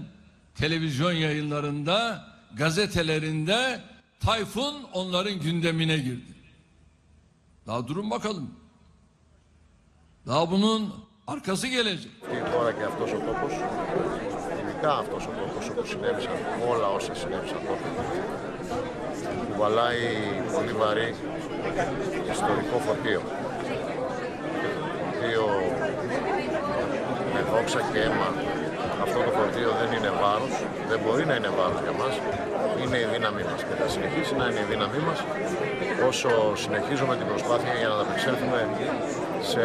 televizyon yayınlarında, gazetelerinde Tayfun onların gündemine girdi. Daha durun bakalım. Daha bunun arkası gelecek. Τώρα και αυτός ο τόπος, ειδικά αυτός ο τόπος όπου συνέβησαν όλα όσα συνέβησαν τότε, κουβαλάει πολύ βαρύ ιστορικό φορτίο. Το οποίο με δόξα και αίμα αυτό το φορτίο δεν είναι βάρος, δεν μπορεί να είναι βάρος για μας, είναι η δύναμή μας και θα συνεχίσει να είναι η δύναμή μας. Όσο συνεχίζουμε την προσπάθεια για να ανταπεξέλθουμε σε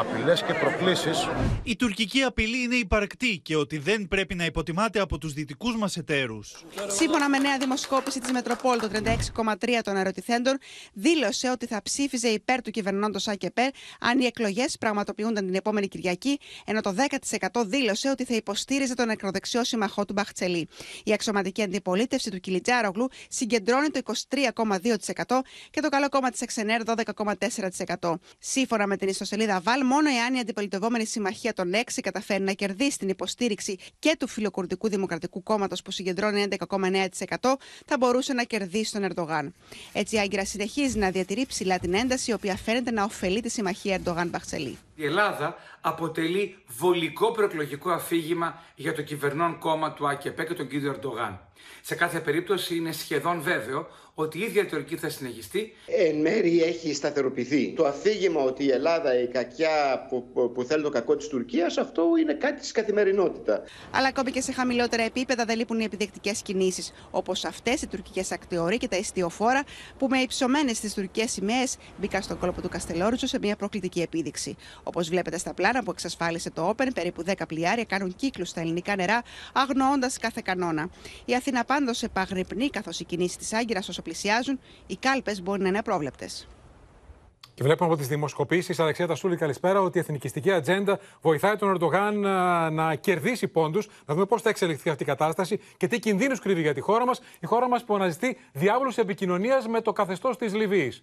απειλές και προκλήσεις. Η τουρκική απειλή είναι υπαρκτή και ότι δεν πρέπει να υποτιμάται από τους δυτικούς μας εταίρους. Σύμφωνα με νέα δημοσκόπηση της Μετροπόλ, το 36,3 των ερωτηθέντων δήλωσε ότι θα ψήφιζε υπέρ του κυβερνώντος ΑΚΕΠΕ αν οι εκλογές πραγματοποιούνταν την επόμενη Κυριακή, ενώ το 10% δήλωσε ότι θα υποστήριζε τον ακροδεξιό συμμαχό του Μπαχτσελή. Η αξιωματική αντιπολίτευση του Κιλιτζάρογλου συγκεντρώνει το 23,2% και το καλό κόμμα της Εξενέρ 12,4%. Σύμφωνα με την ιστοσελίδα Βάλ, μόνο εάν η αντιπολιτευόμενη συμμαχία των 6 καταφέρει να κερδίσει την υποστήριξη και του φιλοκουρδικού Δημοκρατικού Κόμματος που συγκεντρώνει 11,9% θα μπορούσε να κερδίσει τον Ερντογάν. Έτσι, η Άγκυρα συνεχίζει να διατηρεί ψηλά την ένταση, η οποία φαίνεται να ωφελεί τη συμμαχία Ερντογάν-Μπαχτσελή. Η Ελλάδα αποτελεί βολικό προεκλογικό αφήγημα για το κυβερνών κόμμα του ΑΚΕΠ και τον κύριο Ερντογάν. Σε κάθε περίπτωση είναι σχεδόν βέβαιο ότι η ίδια ρητορική θα συνεχιστεί. Εν μέρη έχει σταθεροποιηθεί. Το αφήγημα ότι η Ελλάδα, η κακιά που, που, που θέλει το κακό της Τουρκίας, αυτό είναι κάτι της καθημερινότητας. Αλλά ακόμη και σε χαμηλότερα επίπεδα δεν λείπουν οι επιδεκτικέ κινήσεις, όπως αυτές οι τουρκικές ακτιοροί και τα ιστιοφόρα, που με υψωμένες τι τουρκικές σημαίες μπήκαν στον κόλπο του Καστελόριτσο σε μια προκλητική επίδειξη. Όπως βλέπετε στα πλάνα που εξασφάλισε το Open, περίπου 10 πλοιάρια κάνουν κύκλους στα ελληνικά νερά, αγνοώντας κάθε κανόνα. Η Αθήνα πάντω επαγρυπνεί, καθώς οι κινήσεις της Άγκυρας όσο πλησιάζουν, οι κάλπες μπορεί να είναι απρόβλεπτες. Και βλέπουμε από τις δημοσκοπήσεις, Αλεξία Τασούλη, καλησπέρα, ότι η εθνικιστική ατζέντα βοηθάει τον Ερντογάν να, να κερδίσει πόντους. Να δούμε πώς θα εξελιχθεί αυτή η κατάσταση και τι κινδύνους κρύβει για τη χώρα μας. Η χώρα μας που αναζητεί διάβολου επικοινωνίας με το καθεστώς της Λιβύης.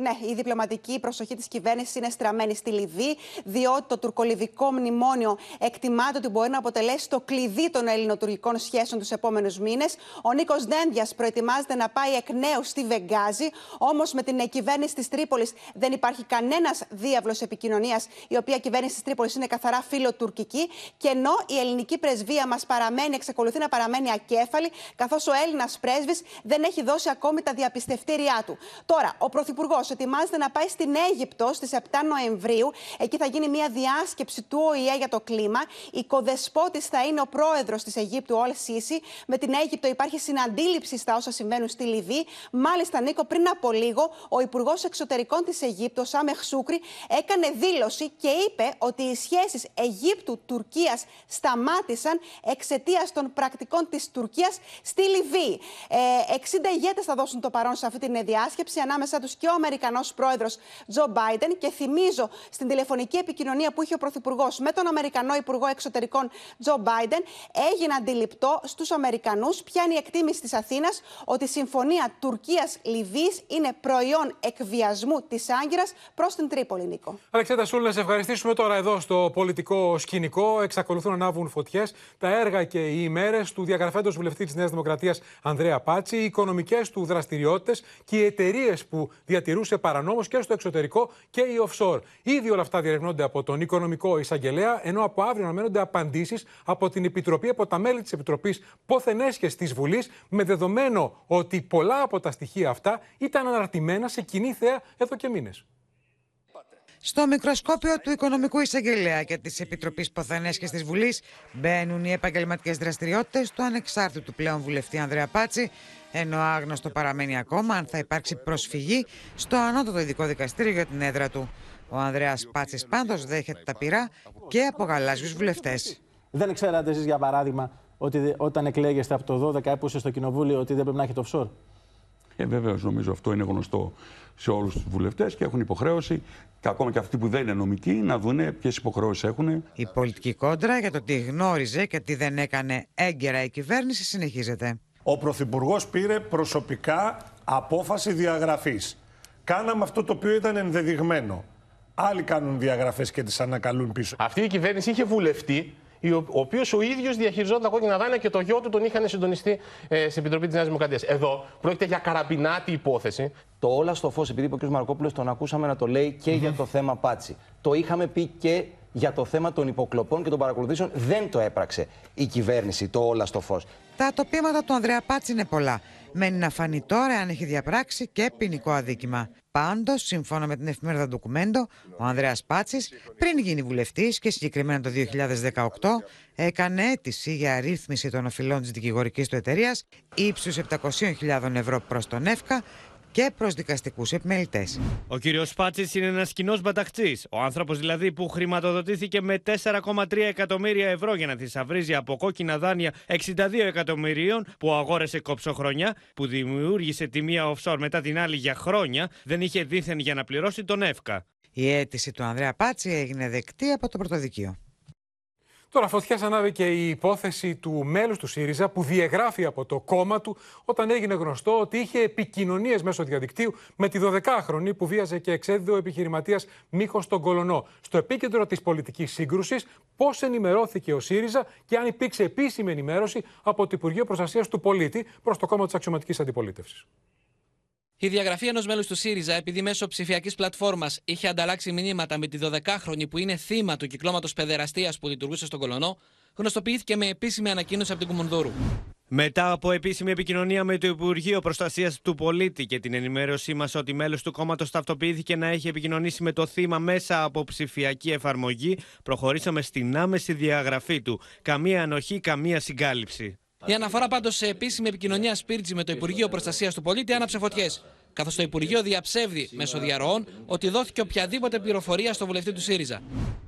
Ναι, η διπλωματική προσοχή της κυβέρνησης είναι στραμμένη στη Λιβύη, διότι το τουρκολιβικό μνημόνιο εκτιμάται ότι μπορεί να αποτελέσει το κλειδί των ελληνοτουρκικών σχέσεων τους επόμενους μήνες. Ο Νίκος Δένδιας προετοιμάζεται να πάει εκ νέου στη Βεγγάζη. Όμως με την κυβέρνηση της Τρίπολης δεν υπάρχει κανένας διάβλος επικοινωνίας, η οποία κυβέρνηση της Τρίπολης είναι καθαρά φιλοτουρκική. Και ενώ η ελληνική πρεσβεία μας παραμένει, εξακολουθεί να παραμένει ακέφαλη, καθώς ο Έλληνας πρέσβης δεν έχει δώσει ακόμη τα διαπιστευτήριά του. Τώρα, ο Πρωθυπουργός ετοιμάζεται να πάει στην Αίγυπτο στις 7 Νοεμβρίου. Εκεί θα γίνει μια διάσκεψη του ΟΗΕ για το κλίμα. Η κοδεσπότης θα είναι ο πρόεδρος της Αιγύπτου, Ολ Σίση. Με την Αίγυπτο υπάρχει συναντήληψη στα όσα συμβαίνουν στη Λιβύη. Μάλιστα, Νίκο, πριν από λίγο, ο Υπουργός Εξωτερικών της Αιγύπτου, Σάμεχ Σούκρη, έκανε δήλωση και είπε ότι οι σχέσεις Αιγύπτου-Τουρκίας σταμάτησαν εξαιτίας των πρακτικών της Τουρκίας στη Λιβύη. Ε, 60 ηγέτες θα δώσουν το παρόν σε αυτή την διάσκεψη, ανάμεσά τους και ο Αμερικανός πρόεδρος Τζο Μπάιντεν. Και θυμίζω στην τηλεφωνική επικοινωνία που είχε ο Πρωθυπουργός με τον Αμερικανό Υπουργό Εξωτερικών Τζο Μπάιντεν, έγινε αντιληπτό στους Αμερικανούς ποια είναι η εκτίμηση της Αθήνας ότι η συμφωνία Τουρκία-Λιβύη είναι προϊόν εκβιασμού της Άγκυρας προς την Τρίπολη, Νίκο. Αλεξάνδρα Σούλ, να σε ευχαριστήσουμε τώρα εδώ στο πολιτικό σκηνικό. Εξακολουθούν να ανάβουν φωτιές τα έργα και οι ημέρες του διαγραφέντος βουλευτή της Νέας Δημοκρατίας Ανδρέα Πάτσι, οι οικονομικές του δραστηριότητες και οι εταιρείες που διατηρούσε παρανόμως και στο εξωτερικό και οι offshore. Ήδη όλα αυτά διερευνώνται από τον οικονομικό εισαγγελέα, ενώ από αύριο αναμένονται απαντήσεις από την Επιτροπή, από τα μέλη της Επιτροπής Πόθεν Έσχε της Βουλής, με δεδομένο ότι πολλά από τα στοιχεία αυτά ήταν αναρτημένα σε κοινή θέα εδώ και μήνες. Στο μικροσκόπιο του Οικονομικού Εισαγγελέα και της Επιτροπής και τη Βουλής μπαίνουν οι επαγγελματικές δραστηριότητες του ανεξάρτητου πλέον βουλευτή Ανδρέα Πάτση, ενώ άγνωστο παραμένει ακόμα αν θα υπάρξει προσφυγή στο ανώτατο ειδικό δικαστήριο για την έδρα του. Ο Ανδρέας Πάτσης πάντως δέχεται τα πειρά και από γαλάζιους βουλευτές. Δεν ξέρατε εσείς, για παράδειγμα, ότι όταν εκλέγεστε από το 12 έπουσε στο κοινοβούλιο ότι δεν πρέπει να έχετε offshore. Ε, Βεβαίως, νομίζω αυτό είναι γνωστό σε όλους τους βουλευτές και έχουν υποχρέωση, και ακόμα και αυτοί που δεν είναι νομικοί, να δουν ποιες υποχρεώσεις έχουν. Η πολιτική κόντρα για το τι γνώριζε και τι δεν έκανε έγκαιρα η κυβέρνηση συνεχίζεται. Ο Πρωθυπουργός πήρε προσωπικά απόφαση διαγραφής. Κάναμε αυτό το οποίο ήταν ενδεδειγμένο. Άλλοι κάνουν διαγραφές και τις ανακαλούν πίσω. Αυτή η κυβέρνηση είχε βουλευτή ο οποίος ο ίδιος διαχειριζόταν τα κόκκινα δάνεια και το γιο του τον είχαν συντονιστεί ε, στην Επιτροπή της Νέας Δημοκρατίας. Εδώ πρόκειται για καραμπινάτη υπόθεση. Το όλα στο φως, επειδή είπε ο κ. Μαρκόπουλος, τον ακούσαμε να το λέει και για το θέμα Πάτσι. Το είχαμε πει και για το θέμα των υποκλοπών και των παρακολουθήσεων. Δεν το έπραξε η κυβέρνηση το όλα στο φως. Τα τοπήματα του Ανδρέα Πάτσι είναι πολλά. Μένει να φανεί τώρα αν έχει διαπράξει και ποινικό αδίκημα. Πάντως, σύμφωνα με την εφημερίδα Ντοκουμέντο, ο Ανδρέας Πάτσης, πριν γίνει βουλευτής και συγκεκριμένα το 2018, έκανε αίτηση για αρρύθμιση των οφειλών της δικηγορικής του εταιρείας ύψους 700.000 ευρώ προς τον ΕΦΚΑ και προς δικαστικούς επιμελητές. Ο κύριος Πάτσης είναι ένας κοινός μπαταχτής. Ο άνθρωπος δηλαδή που χρηματοδοτήθηκε με 4,3 εκατομμύρια ευρώ για να θησαυρίζει από κόκκινα δάνεια 62 εκατομμυρίων που αγόρεσε κοψοχρονιά, που δημιούργησε τη μία offshore μετά την άλλη για χρόνια, δεν είχε δίθεν για να πληρώσει τον ΕΦΚΑ. Η αίτηση του Ανδρέα Πάτση έγινε δεκτή από το πρωτοδικείο. Τώρα, φωτιάς ανάβει και η υπόθεση του μέλους του ΣΥΡΙΖΑ που διαγράφει από το κόμμα του όταν έγινε γνωστό ότι είχε επικοινωνίες μέσω διαδικτύου με τη 12χρονη που βίαζε και εξέδιδε ο επιχειρηματίας Μίχος στον Κολονό. Στο επίκεντρο της πολιτικής σύγκρουσης, πώς ενημερώθηκε ο ΣΥΡΙΖΑ και αν υπήρξε επίσημη ενημέρωση από το Υπουργείο Προστασίας του Πολίτη προς το κόμμα της αξιωματικής αντιπολίτευσης. Η διαγραφή ενός μέλους του ΣΥΡΙΖΑ, επειδή μέσω ψηφιακής πλατφόρμας είχε ανταλλάξει μηνύματα με τη 12χρονη που είναι θύμα του κυκλώματος παιδεραστίας που λειτουργούσε στον Κολονό, γνωστοποιήθηκε με επίσημη ανακοίνωση από την Κουμουνδούρου. Μετά από επίσημη επικοινωνία με το Υπουργείο Προστασίας του Πολίτη και την ενημέρωσή μας ότι μέλος του κόμματος ταυτοποιήθηκε να έχει επικοινωνήσει με το θύμα μέσα από ψηφιακή εφαρμογή, προχωρήσαμε στην άμεση διαγραφή του. Καμία ανοχή, καμία συγκάλυψη. Η αναφορά πάντως σε επίσημη επικοινωνία Σπίρτζη με το Υπουργείο Προστασίας του Πολίτη άναψε φωτιές. Καθώς το Υπουργείο διαψεύδει μέσω διαρροών ότι δόθηκε οποιαδήποτε πληροφορία στο βουλευτή του ΣΥΡΙΖΑ.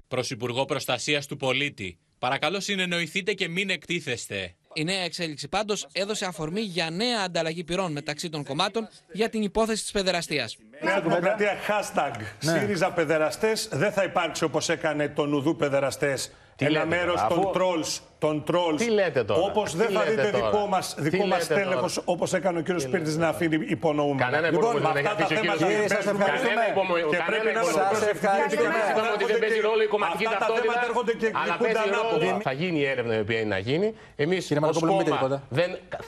Προς Υπουργό Προστασίας του Πολίτη, παρακαλώ συνεννοηθείτε και μην εκτίθεστε. Η νέα εξέλιξη πάντως έδωσε αφορμή για νέα ανταλλαγή πυρών μεταξύ των κομμάτων για την υπόθεση της παιδεραστίας. Νέα Δημοκρατία, hashtag ναι. ΣΥΡΙΖΑ παιδεραστές. Δεν θα υπάρξει όπως έκανε το Νουδού παιδεραστές. Ένα μέρος των trolls των trolls. Τι λέτε τώρα; Όπως δεν θα δείτε τώρα; δικό μα δικό μας τέλεχος όπως έκανε ο κ. Σπίρτη να αφήνει υπονοούμενα. Κανένα λοιπόν, με αυτά τα θέματα δεν παίζουν Και πρέπει να σας ευχαριστούμε. ότι δεν παίζει ρόλο η κομματική ταυτότητα. Αλλά παίζει ρόλο. Θα γίνει η έρευνα η οποία είναι να γίνει. Εμείς ως κόμμα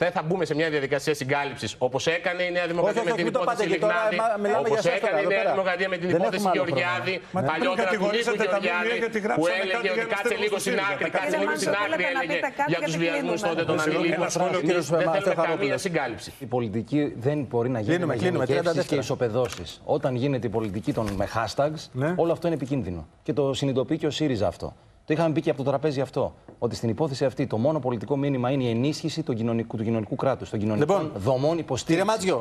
δεν θα μπούμε σε μια διαδικασία συγκάλυψης όπως έκανε η Νέα Δημοκρατία με την υπόθεση Λιγνάδη. Όπω έκανε η Νέα Δημοκρατία με την υπόθεση Γεωργιάδη. Παλιότερα του Νίκου Γεωργιάδη που έλεγε ότι κάτσε λίγο στην άκρη, κάτσε λίγο στην άκρη έλεγε για τους βιασμούς τότε των ανηλίκων. Δεν θέλουμε καμία συγκάλυψη. Η πολιτική δεν μπορεί να γίνει με γενικεύσει και ισοπεδώσεις. Όταν γίνεται η πολιτική των με hashtags, ναι. όλο αυτό είναι επικίνδυνο. Και το συνειδητοποιεί και ο ΣΥΡΙΖΑ αυτό. Το είχαμε πει και από το τραπέζι αυτό. Ότι στην υπόθεση αυτή το μόνο πολιτικό μήνυμα είναι η ενίσχυση του κοινωνικού, του κοινωνικού κράτους, των κοινωνικών λοιπόν, δομών υποστήριξης.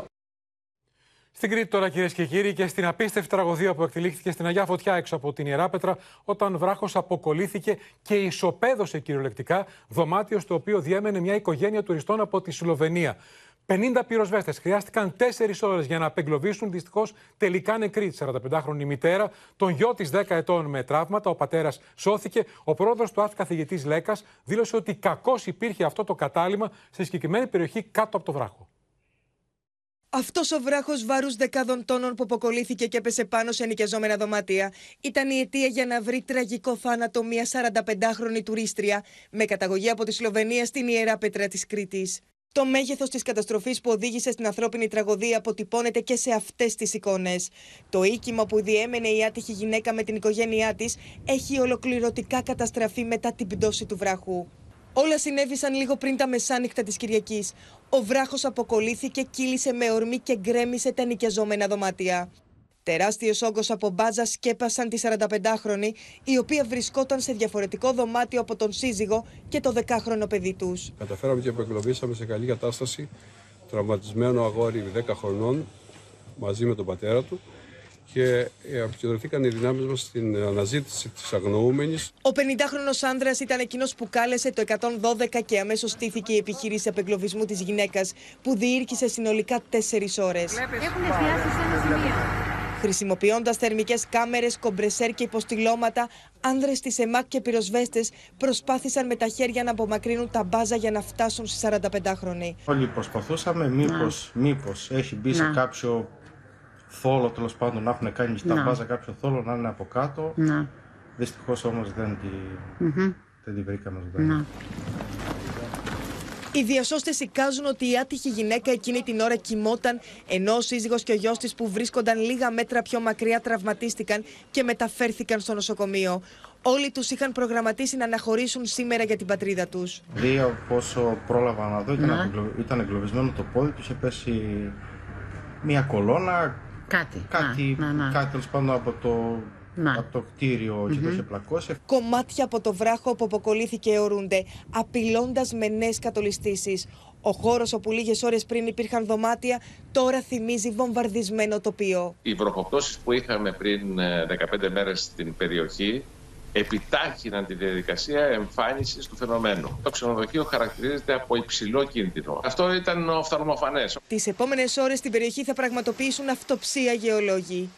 Στην Κρήτη τώρα κυρίες και κύριοι και στην απίστευτη τραγωδία που εκτελήχθηκε στην Αγιά Φωτιά έξω από την Ιεράπετρα όταν βράχος αποκολλήθηκε και ισοπαίδωσε κυριολεκτικά δωμάτιο στο οποίο διέμενε μια οικογένεια τουριστών από τη Σλοβενία. 50 πυροσβέστες χρειάστηκαν 4 ώρες για να απεγκλωβίσουν. Δυστυχώς τελικά νεκρή τη 45χρονη μητέρα, τον γιο της 10 ετών με τραύματα. Ο πατέρας σώθηκε. Ο πρόεδρος του ΑΦ καθηγητής Λέκας δήλωσε ότι κακώς υπήρχε αυτό το κατάλημα σε συγκεκριμένη περιοχή κάτω από το βράχο. Αυτός ο βράχος βάρους δεκάδων τόνων που αποκολλήθηκε και έπεσε πάνω σε νοικιαζόμενα δωμάτια ήταν η αιτία για να βρει τραγικό θάνατο μια 45χρονη τουρίστρια με καταγωγή από τη Σλοβενία στην ιερά πέτρα της Κρήτης. Το μέγεθος της καταστροφής που οδήγησε στην ανθρώπινη τραγωδία αποτυπώνεται και σε αυτές τις εικόνες. Το οίκημα που διέμενε η άτυχη γυναίκα με την οικογένειά της έχει ολοκληρωτικά καταστραφεί μετά την πτώση του βράχου. Όλα συνέβησαν λίγο πριν τα μεσάνυχτα της Κυριακής. Ο βράχος αποκολλήθηκε, κύλησε με ορμή και γκρέμισε τα νοικιαζόμενα δωμάτια. Τεράστιος όγκος από μπάζα σκέπασαν τη 45χρονη, η οποία βρισκόταν σε διαφορετικό δωμάτιο από τον σύζυγο και το 10χρονο παιδί τους. Καταφέραμε και απεγκλωβίσαμε σε καλή κατάσταση τραυματισμένο αγόρι 10 χρονών μαζί με τον πατέρα του και επικεντρωθήκαν οι δυνάμεις μας στην αναζήτηση της αγνοούμενης. Ο 50χρονο άνδρας ήταν εκείνος που κάλεσε το 112 και αμέσως στήθηκε η επιχείρηση απεγκλωβισμού της γυναίκας, που διήρκησε συνολικά 4 ώρες. Έχουν εστιάσει σε ένα σημείο. Χρησιμοποιώντας θερμικές κάμερες, κομπρεσέρ και υποστηλώματα, άνδρες της ΕΜΑΚ και πυροσβέστες προσπάθησαν με τα χέρια να απομακρύνουν τα μπάζα για να φτάσουν στις 45χρονοι. Όλοι προσπαθούσαμε, μήπως μήπως έχει μπει σε κάποιο θόλο τέλος πάντων να έχουν κάνει στα μπάζα κάποιο θόλο να είναι από κάτω. Δυστυχώς όμως δεν, τη... δεν τη βρήκαμε ζωντανή. Οι διασώστες εικάζουν ότι η άτυχη γυναίκα εκείνη την ώρα κοιμόταν, ενώ ο σύζυγος και ο γιος της που βρίσκονταν λίγα μέτρα πιο μακριά τραυματίστηκαν και μεταφέρθηκαν στο νοσοκομείο. Όλοι τους είχαν προγραμματίσει να αναχωρήσουν σήμερα για την πατρίδα τους. Δύο πόσο πρόλαβα να δω, ήταν, ήταν εγκλωβισμένο το πόδι τους, είχε πέσει μία κολόνα. Κάτι. Κάτι, κάτι τέλος πάντων από το να. από το κτίριο και το είχε πλακώσει. Κομμάτια από το βράχο που αποκολλήθηκε αιωρούνται, απειλώντας με νέες κατολιστήσεις. Ο χώρος όπου λίγες ώρες πριν υπήρχαν δωμάτια, τώρα θυμίζει βομβαρδισμένο τοπίο. Οι βροχοπτώσεις που είχαμε πριν 15 ε, μέρες στην περιοχή επιτάχυναν τη διαδικασία εμφάνισης του φαινομένου. Το ξενοδοχείο χαρακτηρίζεται από υψηλό κίνδυνο. Αυτό ήταν οφθαλμοφανές. Τις επόμενες ώρες στην περιοχή θα πραγματοποιήσουν αυτοψία γεωλόγοι.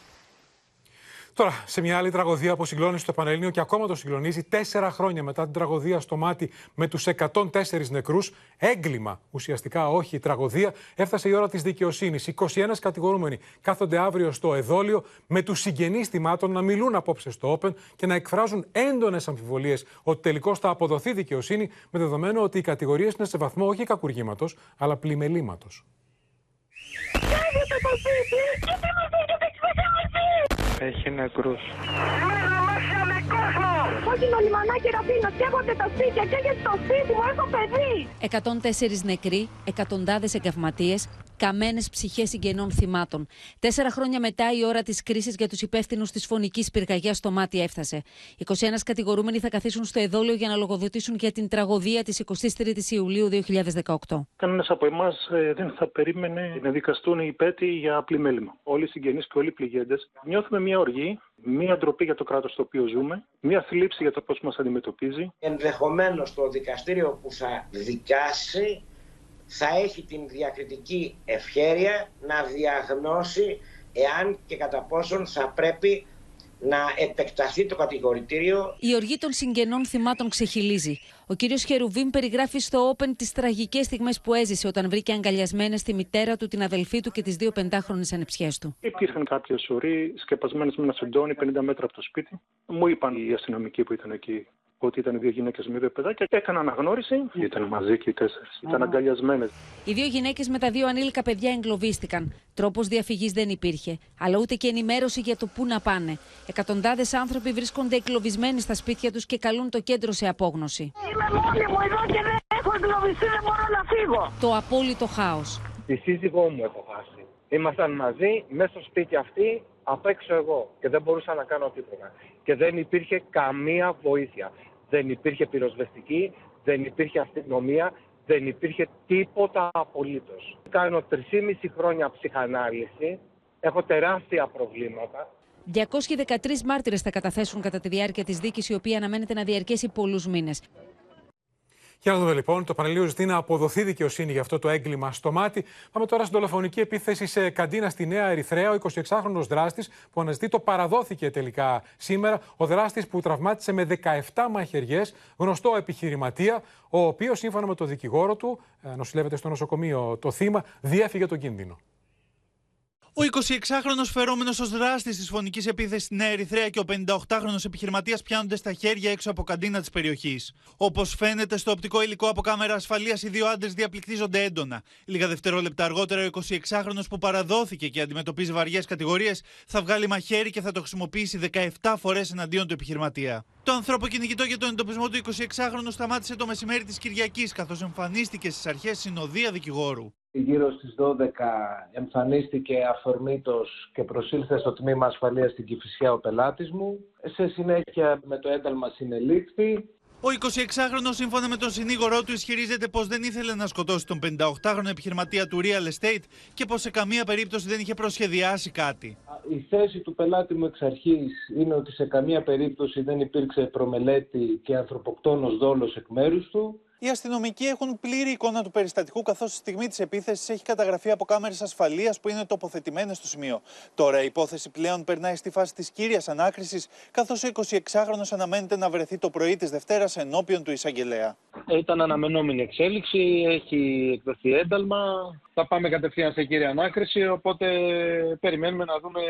Τώρα, σε μια άλλη τραγωδία που συγκλώνησε το Πανελλήνιο και ακόμα το συγκλονίζει, τέσσερα χρόνια μετά την τραγωδία στο μάτι με τους 104 νεκρούς, έγκλημα ουσιαστικά, όχι τραγωδία, έφτασε η ώρα της δικαιοσύνης. 21 κατηγορούμενοι κάθονται αύριο στο εδόλιο με τους συγγενείς θυμάτων να μιλούν απόψε στο Open και να εκφράζουν έντονες αμφιβολίες ότι τελικώς θα αποδοθεί δικαιοσύνη, με δεδομένο ότι οι κατηγορίες είναι σε βαθμό όχι κακουργήματος, αλλά πλημελήματος. Έχει νεκρούς. Με κόσμο! Κόκκινο λιμανάκι Ραφίνο, καίγονται τα σπίτια, καίγεται το σπίτι μου, έχω παιδί! 104 νεκροί, εκατοντάδες εγκαυματίες, καμένες ψυχές συγγενών θυμάτων. Τέσσερα χρόνια μετά, η ώρα της κρίσης για τους υπεύθυνους της φωνικής πυρκαγιά στο μάτι έφτασε. 21 κατηγορούμενοι θα καθίσουν στο εδόλιο για να λογοδοτήσουν για την τραγωδία της 23η Ιουλίου 2018. Κανένας από εμάς ε, δεν θα περίμενε να δικαστούν οι υπέτειοι για απλή μέλημα. Όλοι οι συγγενείς και όλοι οι πληγέντες νιώθουμε μια οργή, μια ντροπή για το κράτος στο οποίο ζούμε, μια θλίψη για το πώς μας αντιμετωπίζει. Ενδεχομένως το δικαστήριο που θα δικάσει θα έχει την διακριτική ευχέρεια να διαγνώσει εάν και κατά πόσον θα πρέπει να επεκταθεί το κατηγορητήριο. Η οργή των συγγενών θυμάτων ξεχυλίζει. Ο κύριος Χερουβίμ περιγράφει στο Open τις τραγικές στιγμές που έζησε όταν βρήκε αγκαλιασμένες τη μητέρα του, την αδελφή του και τις δύο πεντάχρονες ανεψιές του. Υπήρχαν κάποιες οροί σκεπασμένες με ένα σεντόνι 50 μέτρα από το σπίτι. Μου είπαν οι αστυνομικοί που ήταν εκεί ότι ήταν δύο γυναίκες με δύο παιδάκια. Έκανα αναγνώριση. Ήταν μαζί και οι τέσσερις. Ήταν αγκαλιασμένες. Οι δύο γυναίκες με τα δύο ανήλικα παιδιά εγκλωβίστηκαν. Τρόπος διαφυγής δεν υπήρχε, αλλά ούτε και ενημέρωση για το πού να πάνε. Εκατοντάδες άνθρωποι βρίσκονται εγκλωβισμένοι στα σπίτια τους και καλούν το κέντρο σε απόγνωση. Είμαι μόνη μου εδώ και δεν έχω εγκλωβιστεί, δεν μπορώ να φύγω. Το απόλυτο χάος. Τη σύζυγό μου έχω χάσει. Ήμασταν μαζί, μέσα στο σπίτι αυτή, απ' έξω εγώ και δεν μπορούσα να κάνω τίποτα. Και δεν υπήρχε καμία βοήθεια. Δεν υπήρχε πυροσβεστική, δεν υπήρχε αστυνομία, δεν υπήρχε τίποτα απολύτως. Κάνω 3,5 χρόνια ψυχανάλυση, έχω τεράστια προβλήματα. 213 μάρτυρες θα καταθέσουν κατά τη διάρκεια της δίκης, η οποία αναμένεται να διαρκέσει πολλούς μήνες. Για να δούμε λοιπόν, το Πανελλήνιο ζητεί να αποδοθεί δικαιοσύνη για αυτό το έγκλημα στο μάτι. Πάμε τώρα στην δολοφονική επίθεση σε καντίνα στη Νέα Ερυθρέα. Ο 26χρονο δράστης που αναζητεί το παραδόθηκε τελικά σήμερα. Ο δράστης που τραυμάτισε με 17 μαχαιριές, γνωστό επιχειρηματία, ο οποίος σύμφωνα με το δικηγόρο του, ε, νοσηλεύεται στο νοσοκομείο το θύμα, διέφυγε τον κίνδυνο. Ο 26χρονο φερόμενος ως δράστης της φωνικής επίθεσης στη Νέα Ερυθρέα και ο 58χρονο επιχειρηματίας πιάνονται στα χέρια έξω από καντίνα της περιοχής. Όπως φαίνεται στο οπτικό υλικό από κάμερα ασφαλείας, οι δύο άντρες διαπληκτίζονται έντονα. Λίγα δευτερόλεπτα αργότερα, ο 26χρονο που παραδόθηκε και αντιμετωπίζει βαριές κατηγορίες θα βγάλει μαχαίρι και θα το χρησιμοποιήσει 17 φορές εναντίον του επιχειρηματία. Το ανθρώπο κυνηγητό για τον εντοπισμό του 26χρονου σταμάτησε το μεσημέρι της Κυριακής, καθώς εμφανίστηκε στις αρχές συνοδεία δικηγόρου γύρω στις 12 εμφανίστηκε αφορμήτως και προσήλθε στο τμήμα ασφαλείας στην Κηφισιά ο πελάτης μου. Σε συνέχεια με το ένταλμα συνελήφθη. Ο 26χρονο, σύμφωνα με τον συνήγορό του, ισχυρίζεται πως δεν ήθελε να σκοτώσει τον 58χρονο επιχειρηματία του Real Estate και πως σε καμία περίπτωση δεν είχε προσχεδιάσει κάτι. Η θέση του πελάτη μου εξ αρχής είναι ότι σε καμία περίπτωση δεν υπήρξε προμελέτη και ανθρωποκτόνος δόλος εκ μέρους του. Οι αστυνομικοί έχουν πλήρη εικόνα του περιστατικού, καθώς στη στιγμή της επίθεσης έχει καταγραφεί από κάμερες ασφαλείας που είναι τοποθετημένες στο σημείο. Τώρα η υπόθεση πλέον περνάει στη φάση της κύριας ανάκρισης, καθώς ο 26χρονο αναμένεται να βρεθεί το πρωί της Δευτέρας ενώπιον του εισαγγελέα. Ήταν αναμενόμενη εξέλιξη, έχει εκδοθεί ένταλμα. Θα πάμε κατευθείαν σε κύρια ανάκριση, οπότε περιμένουμε να δούμε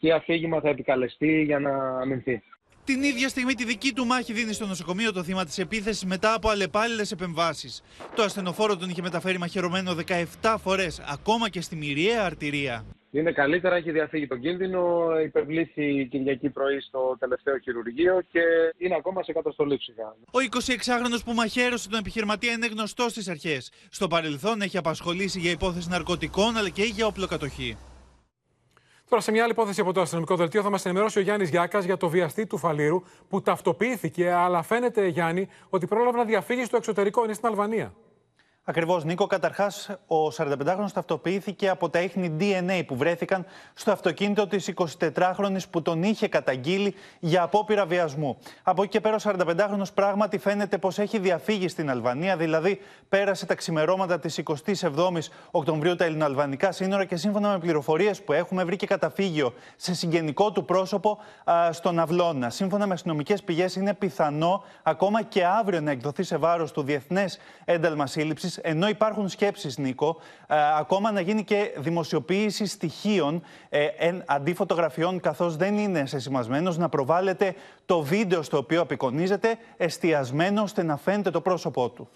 τι αφήγημα θα επικαλεστεί για να αμυνθεί. Την ίδια στιγμή τη δική του μάχη δίνει στο νοσοκομείο το θύμα της επίθεσης μετά από αλλεπάλληλες επεμβάσεις. Το ασθενοφόρο τον είχε μεταφέρει μαχαιρωμένο 17 φορές, ακόμα και στη μυριαία αρτηρία. Είναι καλύτερα, έχει διαφύγει τον κίνδυνο, υπευλήθη Κυριακή πρωί στο τελευταίο χειρουργείο και είναι ακόμα σε καταστολή ψυχά. Ο 26χρονο που μαχαίρωσε τον επιχειρηματία είναι γνωστός στις αρχές. Στο παρελθόν έχει απασχολήσει για υπόθεση ναρκωτικών αλλά και για όπλοκατοχή. Τώρα, σε μια άλλη υπόθεση από το αστυνομικό δελτίο, θα μας ενημερώσει ο Γιάννης Γιάκας για το βιαστή του Φαλήρου που ταυτοποιήθηκε, αλλά φαίνεται, Γιάννη, ότι πρόλαβε να διαφύγει στο εξωτερικό, είναι στην Αλβανία. Ακριβώς, Νίκο. Καταρχάς, ο 45χρονο ταυτοποιήθηκε από τα ίχνη DNA που βρέθηκαν στο αυτοκίνητο της 24χρονη που τον είχε καταγγείλει για απόπειρα βιασμού. Από εκεί και πέρα, ο 45χρονο πράγματι φαίνεται πως έχει διαφύγει στην Αλβανία, δηλαδή πέρασε τα ξημερώματα της 27η Οκτωβρίου τα ελληνοαλβανικά σύνορα και σύμφωνα με πληροφορίες που έχουμε βρει και καταφύγιο σε συγγενικό του πρόσωπο α, στον Αυλώνα. Σύμφωνα με αστυνομικές πηγές, είναι πιθανό ακόμα και αύριο να εκδοθεί σε βάρος του Διεθνές Ένταλμα Σύλληψης ενώ υπάρχουν σκέψεις, Νίκο, ε, ακόμα να γίνει και δημοσιοποίηση στοιχείων ε, αντί φωτογραφιών, καθώς δεν είναι σεσημασμένος, να προβάλλεται το βίντεο στο οποίο απεικονίζεται, εστιασμένο ώστε να φαίνεται το πρόσωπό του.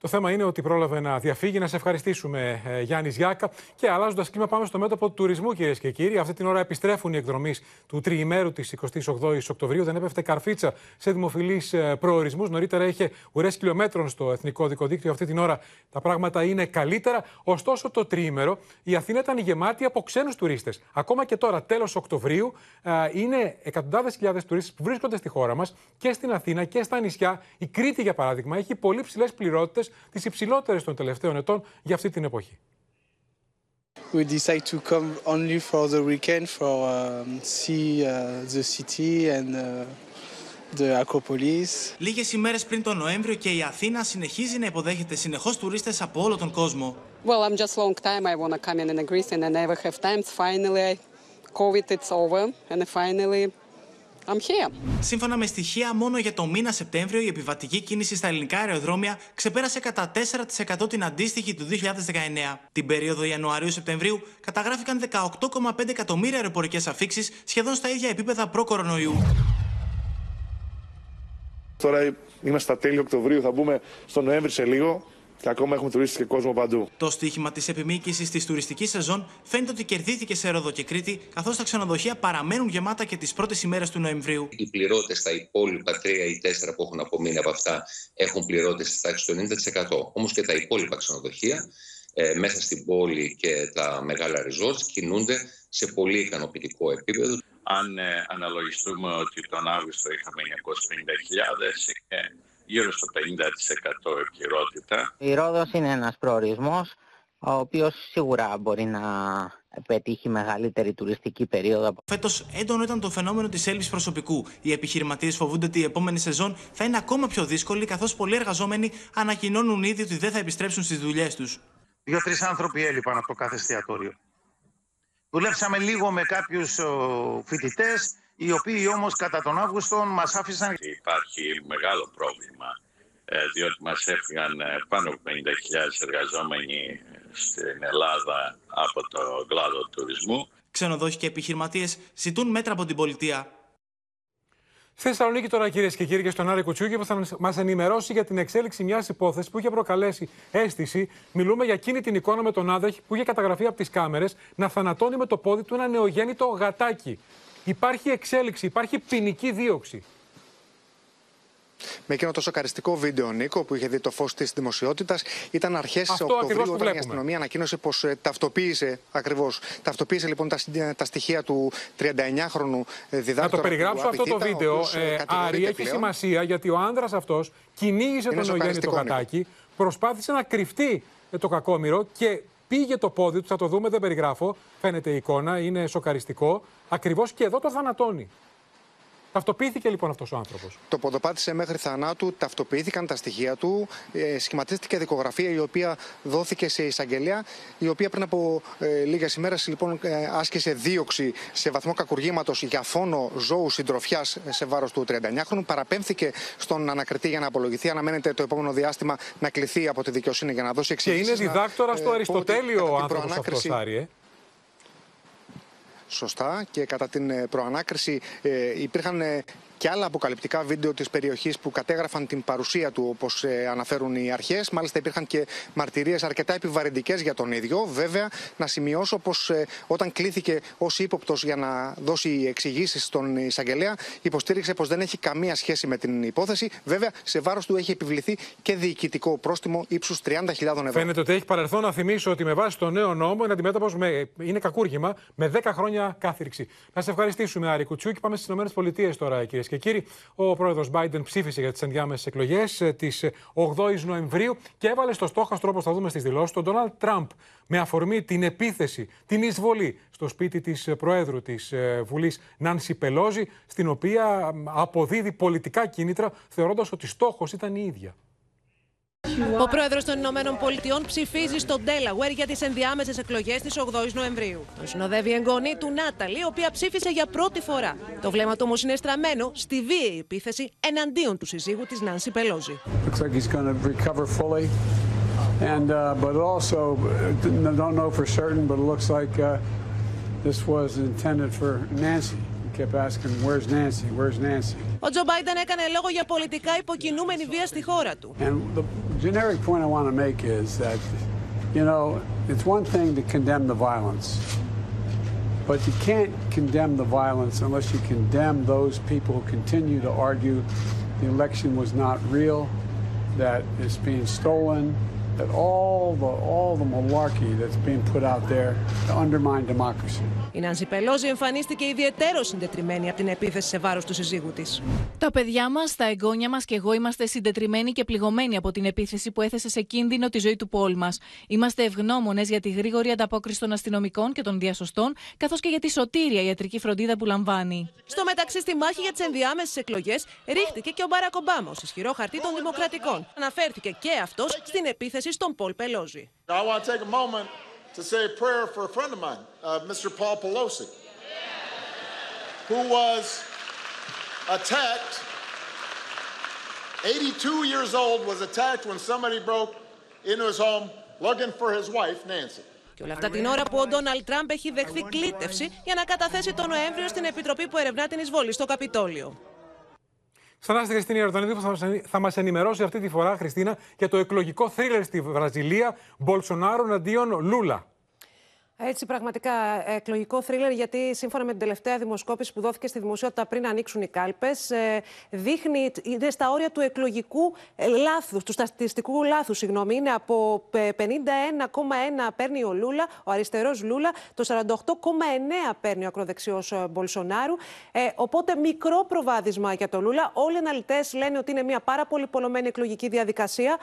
Το θέμα είναι ότι πρόλαβε να διαφύγει. Να σε ευχαριστήσουμε, ε, Γιάννης Γιάκα. Και αλλάζοντας κλίμα, πάμε στο μέτωπο του τουρισμού, κυρίες και κύριοι. Αυτή την ώρα επιστρέφουν οι εκδρομής του τριημέρου της 28η Οκτωβρίου. Δεν έπεφτε καρφίτσα σε δημοφιλείς ε, προορισμούς. Νωρίτερα είχε ουρές χιλιόμετρων στο εθνικό δικοδίκτυο. Αυτή την ώρα τα πράγματα είναι καλύτερα. Ωστόσο, το τριήμερο η Αθήνα ήταν γεμάτη από ξένους τουρίστες. Ακόμα και τώρα, τέλος Οκτωβρίου, ε, είναι εκατοντάδες χιλιάδες τουρίστες που βρίσκονται στη χώρα μας και στην Αθήνα και στα νησιά. Η Κρήτη, για παράδειγμα, έχει πολύ ψηλές πληρότητες τις υψηλότερες των τελευταίων ετών για αυτή την εποχή. We decide to come only for the weekend for um, see uh, the city and uh, the Acropolis. Λίγες ημέρες πριν τον Νοέμβριο και η Αθήνα συνεχίζει να υποδέχεται συνεχώς τουρίστες από όλο τον κόσμο. Well, I'm just long time. I want to come in in Greece and I never have time. Finally, COVID it's over and finally I'm here. Σύμφωνα με στοιχεία, μόνο για το μήνα Σεπτέμβριο η επιβατική κίνηση στα ελληνικά αεροδρόμια ξεπέρασε κατά 4% την αντίστοιχη του 2019. Την περίοδο Ιανουαρίου-Σεπτεμβρίου καταγράφηκαν 18,5 εκατομμύρια αεροπορικές αφήξεις, σχεδόν στα ίδια επίπεδα προ-κορονοϊού. Τώρα είμαστε στα τέλη Οκτωβρίου, θα μπούμε στο Νοέμβρη σε λίγο και ακόμα έχουμε τουρίστε και κόσμο παντού. Το στίχημα της επιμήκυση της τουριστικής σεζόν φαίνεται ότι κερδίθηκε σε Ρόδο και Κρήτη, καθώς τα ξενοδοχεία παραμένουν γεμάτα και τις πρώτες ημέρες του Νοεμβρίου. Οι πληρώτε στα υπόλοιπα τρία ή τέσσερα που έχουν απομείνει από αυτά έχουν πληρώτε στη τάξη του 90%. Όμως και τα υπόλοιπα ξενοδοχεία ε, μέσα στην πόλη και τα μεγάλα resorts κινούνται σε πολύ ικανοποιητικό επίπεδο. Αν ε, αναλογιστούμε ότι τον Αύγουστο είχαμε 950.000 και γύρω στο 50% επικυρότητα. Η Ρόδος είναι ένας προορισμός ο οποίος σίγουρα μπορεί να πετύχει μεγαλύτερη τουριστική περίοδο. Φέτος έντονο ήταν το φαινόμενο της έλλειψη προσωπικού. Οι επιχειρηματίες φοβούνται ότι η επόμενη σεζόν θα είναι ακόμα πιο δύσκολη, καθώς πολλοί εργαζόμενοι ανακοινώνουν ήδη ότι δεν θα επιστρέψουν στις δουλειές τους. Δύο-τρεις άνθρωποι έλειπαν από το κάθε εστιατόριο. Δουλέψαμε λίγο με κάποιους φοιτητές, οι οποίοι όμως κατά τον Αύγουστο μας άφησαν... Υπάρχει μεγάλο πρόβλημα, ε, διότι μας έφυγαν ε, πάνω από 50.000 εργαζόμενοι στην Ελλάδα από το κλάδο του τουρισμού. Ξενοδόχοι και επιχειρηματίες ζητούν μέτρα από την πολιτεία. Στη Θεσσαλονίκη τώρα, κυρίες και κύριοι, και στον Άρη Κουτσούκη, που θα μας ενημερώσει για την εξέλιξη μιας υπόθεσης που είχε προκαλέσει αίσθηση. Μιλούμε για εκείνη την εικόνα με τον άδεχ που είχε καταγραφεί από τις κάμερες να θανατώνει με το πόδι του ένα νεογέννητο γατάκι. Υπάρχει εξέλιξη, υπάρχει ποινική δίωξη. Με εκείνο το σοκαριστικό βίντεο, Νίκο, που είχε δει το φως της δημοσιότητας, ήταν αρχές Οκτωβρίου όταν η αστυνομία ανακοίνωσε πως ε, ταυτοποίησε ακριβώς. Ταυτοποίησε λοιπόν τα, τα στοιχεία του 39χρονου ε, διδάκτορα. Να το περιγράψω αυτό το βίντεο. Ε, Άρη, έχει πλέον. σημασία γιατί ο άνδρας αυτός κυνήγησε τον νεογέννητο γατάκι, προσπάθησε να κρυφτεί το κακόμοιρο και πήγε το πόδι του, θα το δούμε, δεν περιγράφω. Φαίνεται η εικόνα, είναι σοκαριστικό. Ακριβώς και εδώ το θανατώνει. Ταυτοποιήθηκε λοιπόν αυτός ο άνθρωπος. Το ποδοπάτησε μέχρι θανάτου, ταυτοποιήθηκαν τα στοιχεία του, ε, σχηματίστηκε δικογραφία η οποία δόθηκε σε εισαγγελέα, η οποία πριν από ε, λίγες ημέρες λοιπόν ε, άσκησε δίωξη σε βαθμό κακουργήματος για φόνο ζώου συντροφιάς σε βάρος του 39χρονου. Παραπέμφθηκε στον ανακριτή για να απολογηθεί. Αναμένεται το επόμενο διάστημα να κληθεί από τη δικαιοσύνη για να δώσει εξηγήσει. Και είναι διδάκτορα στο Αριστοτέλειο ο άνθρωπος αυτός, Άρη. Σωστά. Και κατά την ε, προανάκριση ε, υπήρχαν ε, και άλλα αποκαλυπτικά βίντεο της περιοχής που κατέγραφαν την παρουσία του, όπως ε, αναφέρουν οι αρχές. Μάλιστα, υπήρχαν και μαρτυρίες αρκετά επιβαρυντικές για τον ίδιο. Βέβαια, να σημειώσω πως ε, όταν κλήθηκε ως ύποπτος για να δώσει εξηγήσεις στον εισαγγελέα, υποστήριξε πως δεν έχει καμία σχέση με την υπόθεση. Βέβαια, σε βάρος του έχει επιβληθεί και διοικητικό πρόστιμο ύψους 30.000 ευρώ. Φαίνεται ότι έχει παρελθόν να θυμίσω ότι με βάση το νέο νόμο είναι αντιμέτωπος με. είναι κακούργημα με 10 χρόνια κάθριξη. Να σε ευχαριστήσουμε, Άρη Κουτσούκη. Πάμε στις ΗΠΑ τώρα, κυρίε και κύριοι, ο πρόεδρος Biden ψήφισε για τις ενδιάμεσες εκλογές τη 8η Νοεμβρίου και έβαλε στο στόχαστρο, όπως θα δούμε στις δηλώσεις, τον Ντόναλτ Τραμπ με αφορμή την επίθεση, την εισβολή στο σπίτι της Προέδρου της ε, Βουλής, Νάνση Πελόζη, στην οποία αποδίδει πολιτικά κίνητρα, θεωρώντας ότι στόχος ήταν η ίδια. Ο πρόεδρος των Ηνωμένων Πολιτειών ψηφίζει στο Ντέλαουερ για τις ενδιάμεσες εκλογές της 8η Νοεμβρίου. Τον συνοδεύει η εγγονή του Νάταλι, η οποία ψήφισε για πρώτη φορά. Το βλέμμα του όμως είναι στραμμένο στη βίαιη επίθεση εναντίον του συζύγου της Νάνση Πελόζη. And, uh, but also, don't know for certain, but it looks like uh, this was intended for Nancy. kept asking, where's Nancy, where's Nancy. Ο Τζο Μπάιντεν έκανε λόγο για πολιτικά υποκινούμενη βία στη χώρα του. And the generic point I want to make is that, you know, it's one thing to condemn the violence, but you can't condemn the violence unless you condemn those people who continue to argue the election was not real, that it's being stolen, that all the all the malarkey that's being put out there to undermine democracy. Η Νάνση Πελόζη εμφανίστηκε ιδιαίτερο συντετριμένη από την επίθεση σε βάρος του συζύγου της. Τα παιδιά μας, τα εγγόνια μας και εγώ είμαστε συντετριμένοι και πληγωμένοι από την επίθεση που έθεσε σε κίνδυνο τη ζωή του πόλη μας. Είμαστε ευγνώμονες για τη γρήγορη ανταπόκριση των αστυνομικών και των διασωστών, καθώς και για τη σωτήρια ιατρική φροντίδα που λαμβάνει. Στο μεταξύ, στη μάχη για τις ενδιάμεσες εκλογές, ρίχτηκε και ο Μπάρακ Ομπάμα ως ισχυρό χαρτί των Δημοκρατικών. Αναφέρθηκε και αυτός στην επίθεση στον Πολ Πελόζη. to say a prayer for a friend of mine, uh, Mr. Paul Pelosi, who was attacked. 82 years old, was attacked when somebody broke into his home looking for his wife, Nancy. Και όλα αυτά την ώρα που ο Ντόναλτ Τραμπ έχει δεχθεί κλήτευση για να καταθέσει τον Νοέμβριο στην Επιτροπή που ερευνά την εισβολή στο Καπιτόλιο. Ξανά στη Χριστίνα Ιορδανίδη που θα μας ενημερώσει αυτή τη φορά, Χριστίνα, για το εκλογικό θρίλερ στη Βραζιλία Μπολσονάρο αντίον Λούλα. Έτσι, πραγματικά εκλογικό θρίλερ, γιατί σύμφωνα με την τελευταία δημοσκόπηση που δόθηκε στη δημοσιότητα πριν ανοίξουν οι κάλπες, δείχνει, είναι στα όρια του εκλογικού λάθους, του στατιστικού λάθους, συγγνώμη. Είναι από 51,1 παίρνει ο Λούλα, ο αριστερός Λούλα, το 48,9 παίρνει ο ακροδεξιός Μπολσονάρου. Ε, οπότε μικρό προβάδισμα για το Λούλα. Όλοι οι αναλυτές λένε ότι είναι μια πάρα πολύ πολλωμένη εκλογική διαδικασία.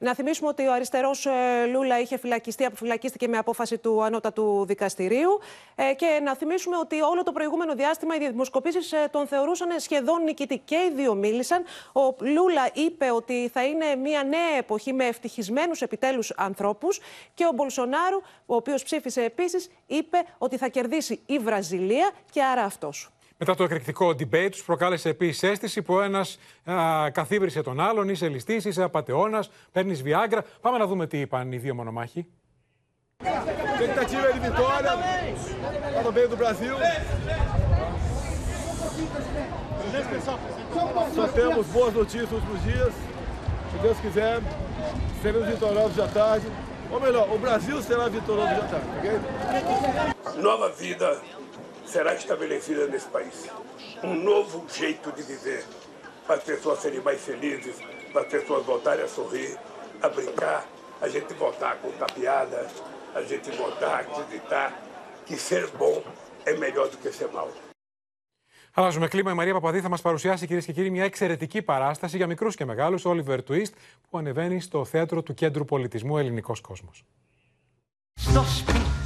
Να θυμίσουμε ότι ο αριστερός ε, Λούλα είχε φυλακιστεί, αποφυλακίστηκε με απόφαση του Ανώτατου Δικαστηρίου. Ε, και να θυμίσουμε ότι όλο το προηγούμενο διάστημα οι δημοσκοπήσεις ε, τον θεωρούσαν σχεδόν νικητή. Και οι δύο μίλησαν. Ο Λούλα είπε ότι θα είναι μια νέα εποχή με ευτυχισμένους επιτέλους ανθρώπους. Και ο Μπολσονάρου, ο οποίος ψήφισε επίσης, είπε ότι θα κερδίσει η Βραζιλία και άρα αυτός. Μετά το εκρηκτικό debate, τους προκάλεσε επίσης αίσθηση που ένας καθίβρισε τον άλλον. Είσαι ληστής, είσαι απαταιώνα, παίρνεις Viagra. Πάμε να δούμε τι είπαν οι δύο μονομάχοι. Εκκριστική επιτυχία. Όταν βγαίνει το Brasil. Προσθέσει, παιδιά. Προσθέσει, παιδιά. Προσθέσει, παιδιά. Προσθέσει, παιδιά. Προσθέσει, παιδιά. Προσθέσει, παιδιά. Προσθέσει, παιδιά será estabelecida nesse país. Um novo jeito de viver, para as pessoas serem mais felizes, para as pessoas voltarem a sorrir, a brincar, a gente voltar a contar piada, a gente voltar a acreditar que ser bom é melhor do que ser mal. Αλλάζουμε κλίμα. Η Μαρία Παπαδί θα μα παρουσιάσει, κυρίε και κύριοι, μια εξαιρετική παράσταση για μικρού και μεγάλου, Oliver Twist, που ανεβαίνει στο θέατρο του Κέντρου Πολιτισμού Ελληνικό Κόσμο. Στο σπίτι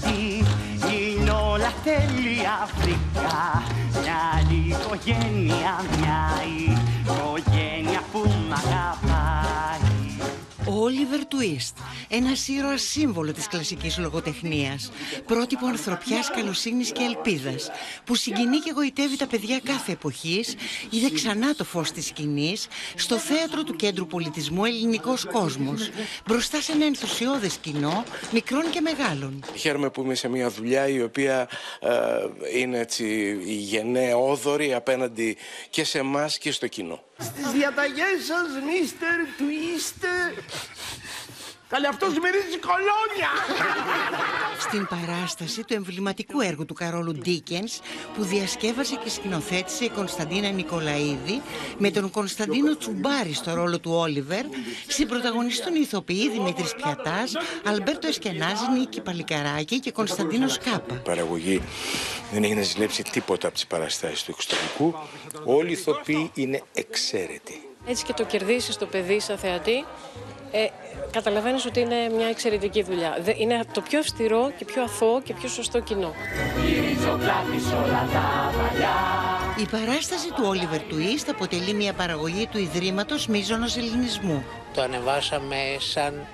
είναι όλα τέλεια φρικά Μια άλλη οικογένεια, μια οικογένεια που μ' αγαπάει Ο Όλιβερ Twist, ένας ήρωας σύμβολο της κλασικής λογοτεχνίας, πρότυπο ανθρωπιάς, καλοσύνης και ελπίδας, που συγκινεί και εγωιτεύει τα παιδιά κάθε εποχής, είδε ξανά το φως της σκηνής στο θέατρο του Κέντρου Πολιτισμού Ελληνικός Κόσμος, μπροστά σε ένα ενθουσιώδες κοινό, μικρών και μεγάλων. Χαίρομαι που είμαι σε μια δουλειά η οποία ε, είναι έτσι γενναιόδορη απέναντι και σε εμάς και στο κοινό. Στις διαταγές σας, Μίστερ Twist Καλή αυτός μυρίζει κολόνια Στην παράσταση του εμβληματικού έργου του Καρόλου Ντίκενς που διασκεύασε και σκηνοθέτησε η Κωνσταντίνα Νικολαίδη με τον Κωνσταντίνο Τσουμπάρη στο ρόλο του Όλιβερ συμπροταγωνιστούν οι ηθοποιοί Δημήτρης Πιατάς, Αλμπέρτο Εσκενάζη, Νίκη Παλικαράκη και Κωνσταντίνος Κάπα. Η παραγωγή δεν έχει να ζηλέψει τίποτα από τις παραστάσεις του εξωτερικού. Όλοι οι ηθοποιοί είναι εξαίρετοι. Έτσι και το κερδίσεις το παιδί σαν θεατή, ε, καταλαβαίνεις ότι είναι μια εξαιρετική δουλειά. Δε- Είναι το πιο αυστηρό και πιο αθώο και πιο σωστό κοινό. Η παράσταση του Όλιβερ Twist αποτελεί μια παραγωγή του Ιδρύματος Μίζωνος Ελληνισμού. Το ανεβάσαμε σαν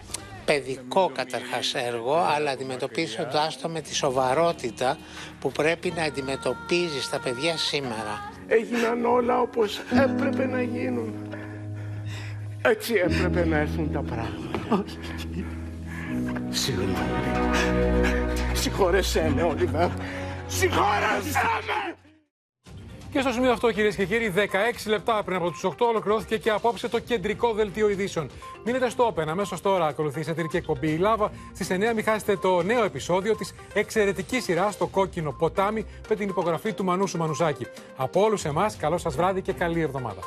παιδικό καταρχάς έργο, αλλά αντιμετωπίζοντας το με τη σοβαρότητα που πρέπει να αντιμετωπίζεις τα παιδιά σήμερα. Έγιναν όλα όπως έπρεπε να γίνουν Έτσι έπρεπε να έρθουν τα πράγματα Συγγνώμη Συγχώρεσέ με, Όλιβερ Συγχώρεσέ με Και στο σημείο αυτό, κυρίες και κύριοι, 16 λεπτά πριν από του 8 ολοκληρώθηκε και απόψε το κεντρικό δελτίο ειδήσεων. Μείνετε στο Open. Αμέσως τώρα ακολουθεί η σατυρική εκπομπή Η Λάβα. Στις 9 μην χάσετε το νέο επεισόδιο της εξαιρετικής σειράς στο κόκκινο ποτάμι με την υπογραφή του Μανούσου Μανουσάκη. Από όλους εμάς, καλό σας βράδυ και καλή εβδομάδα.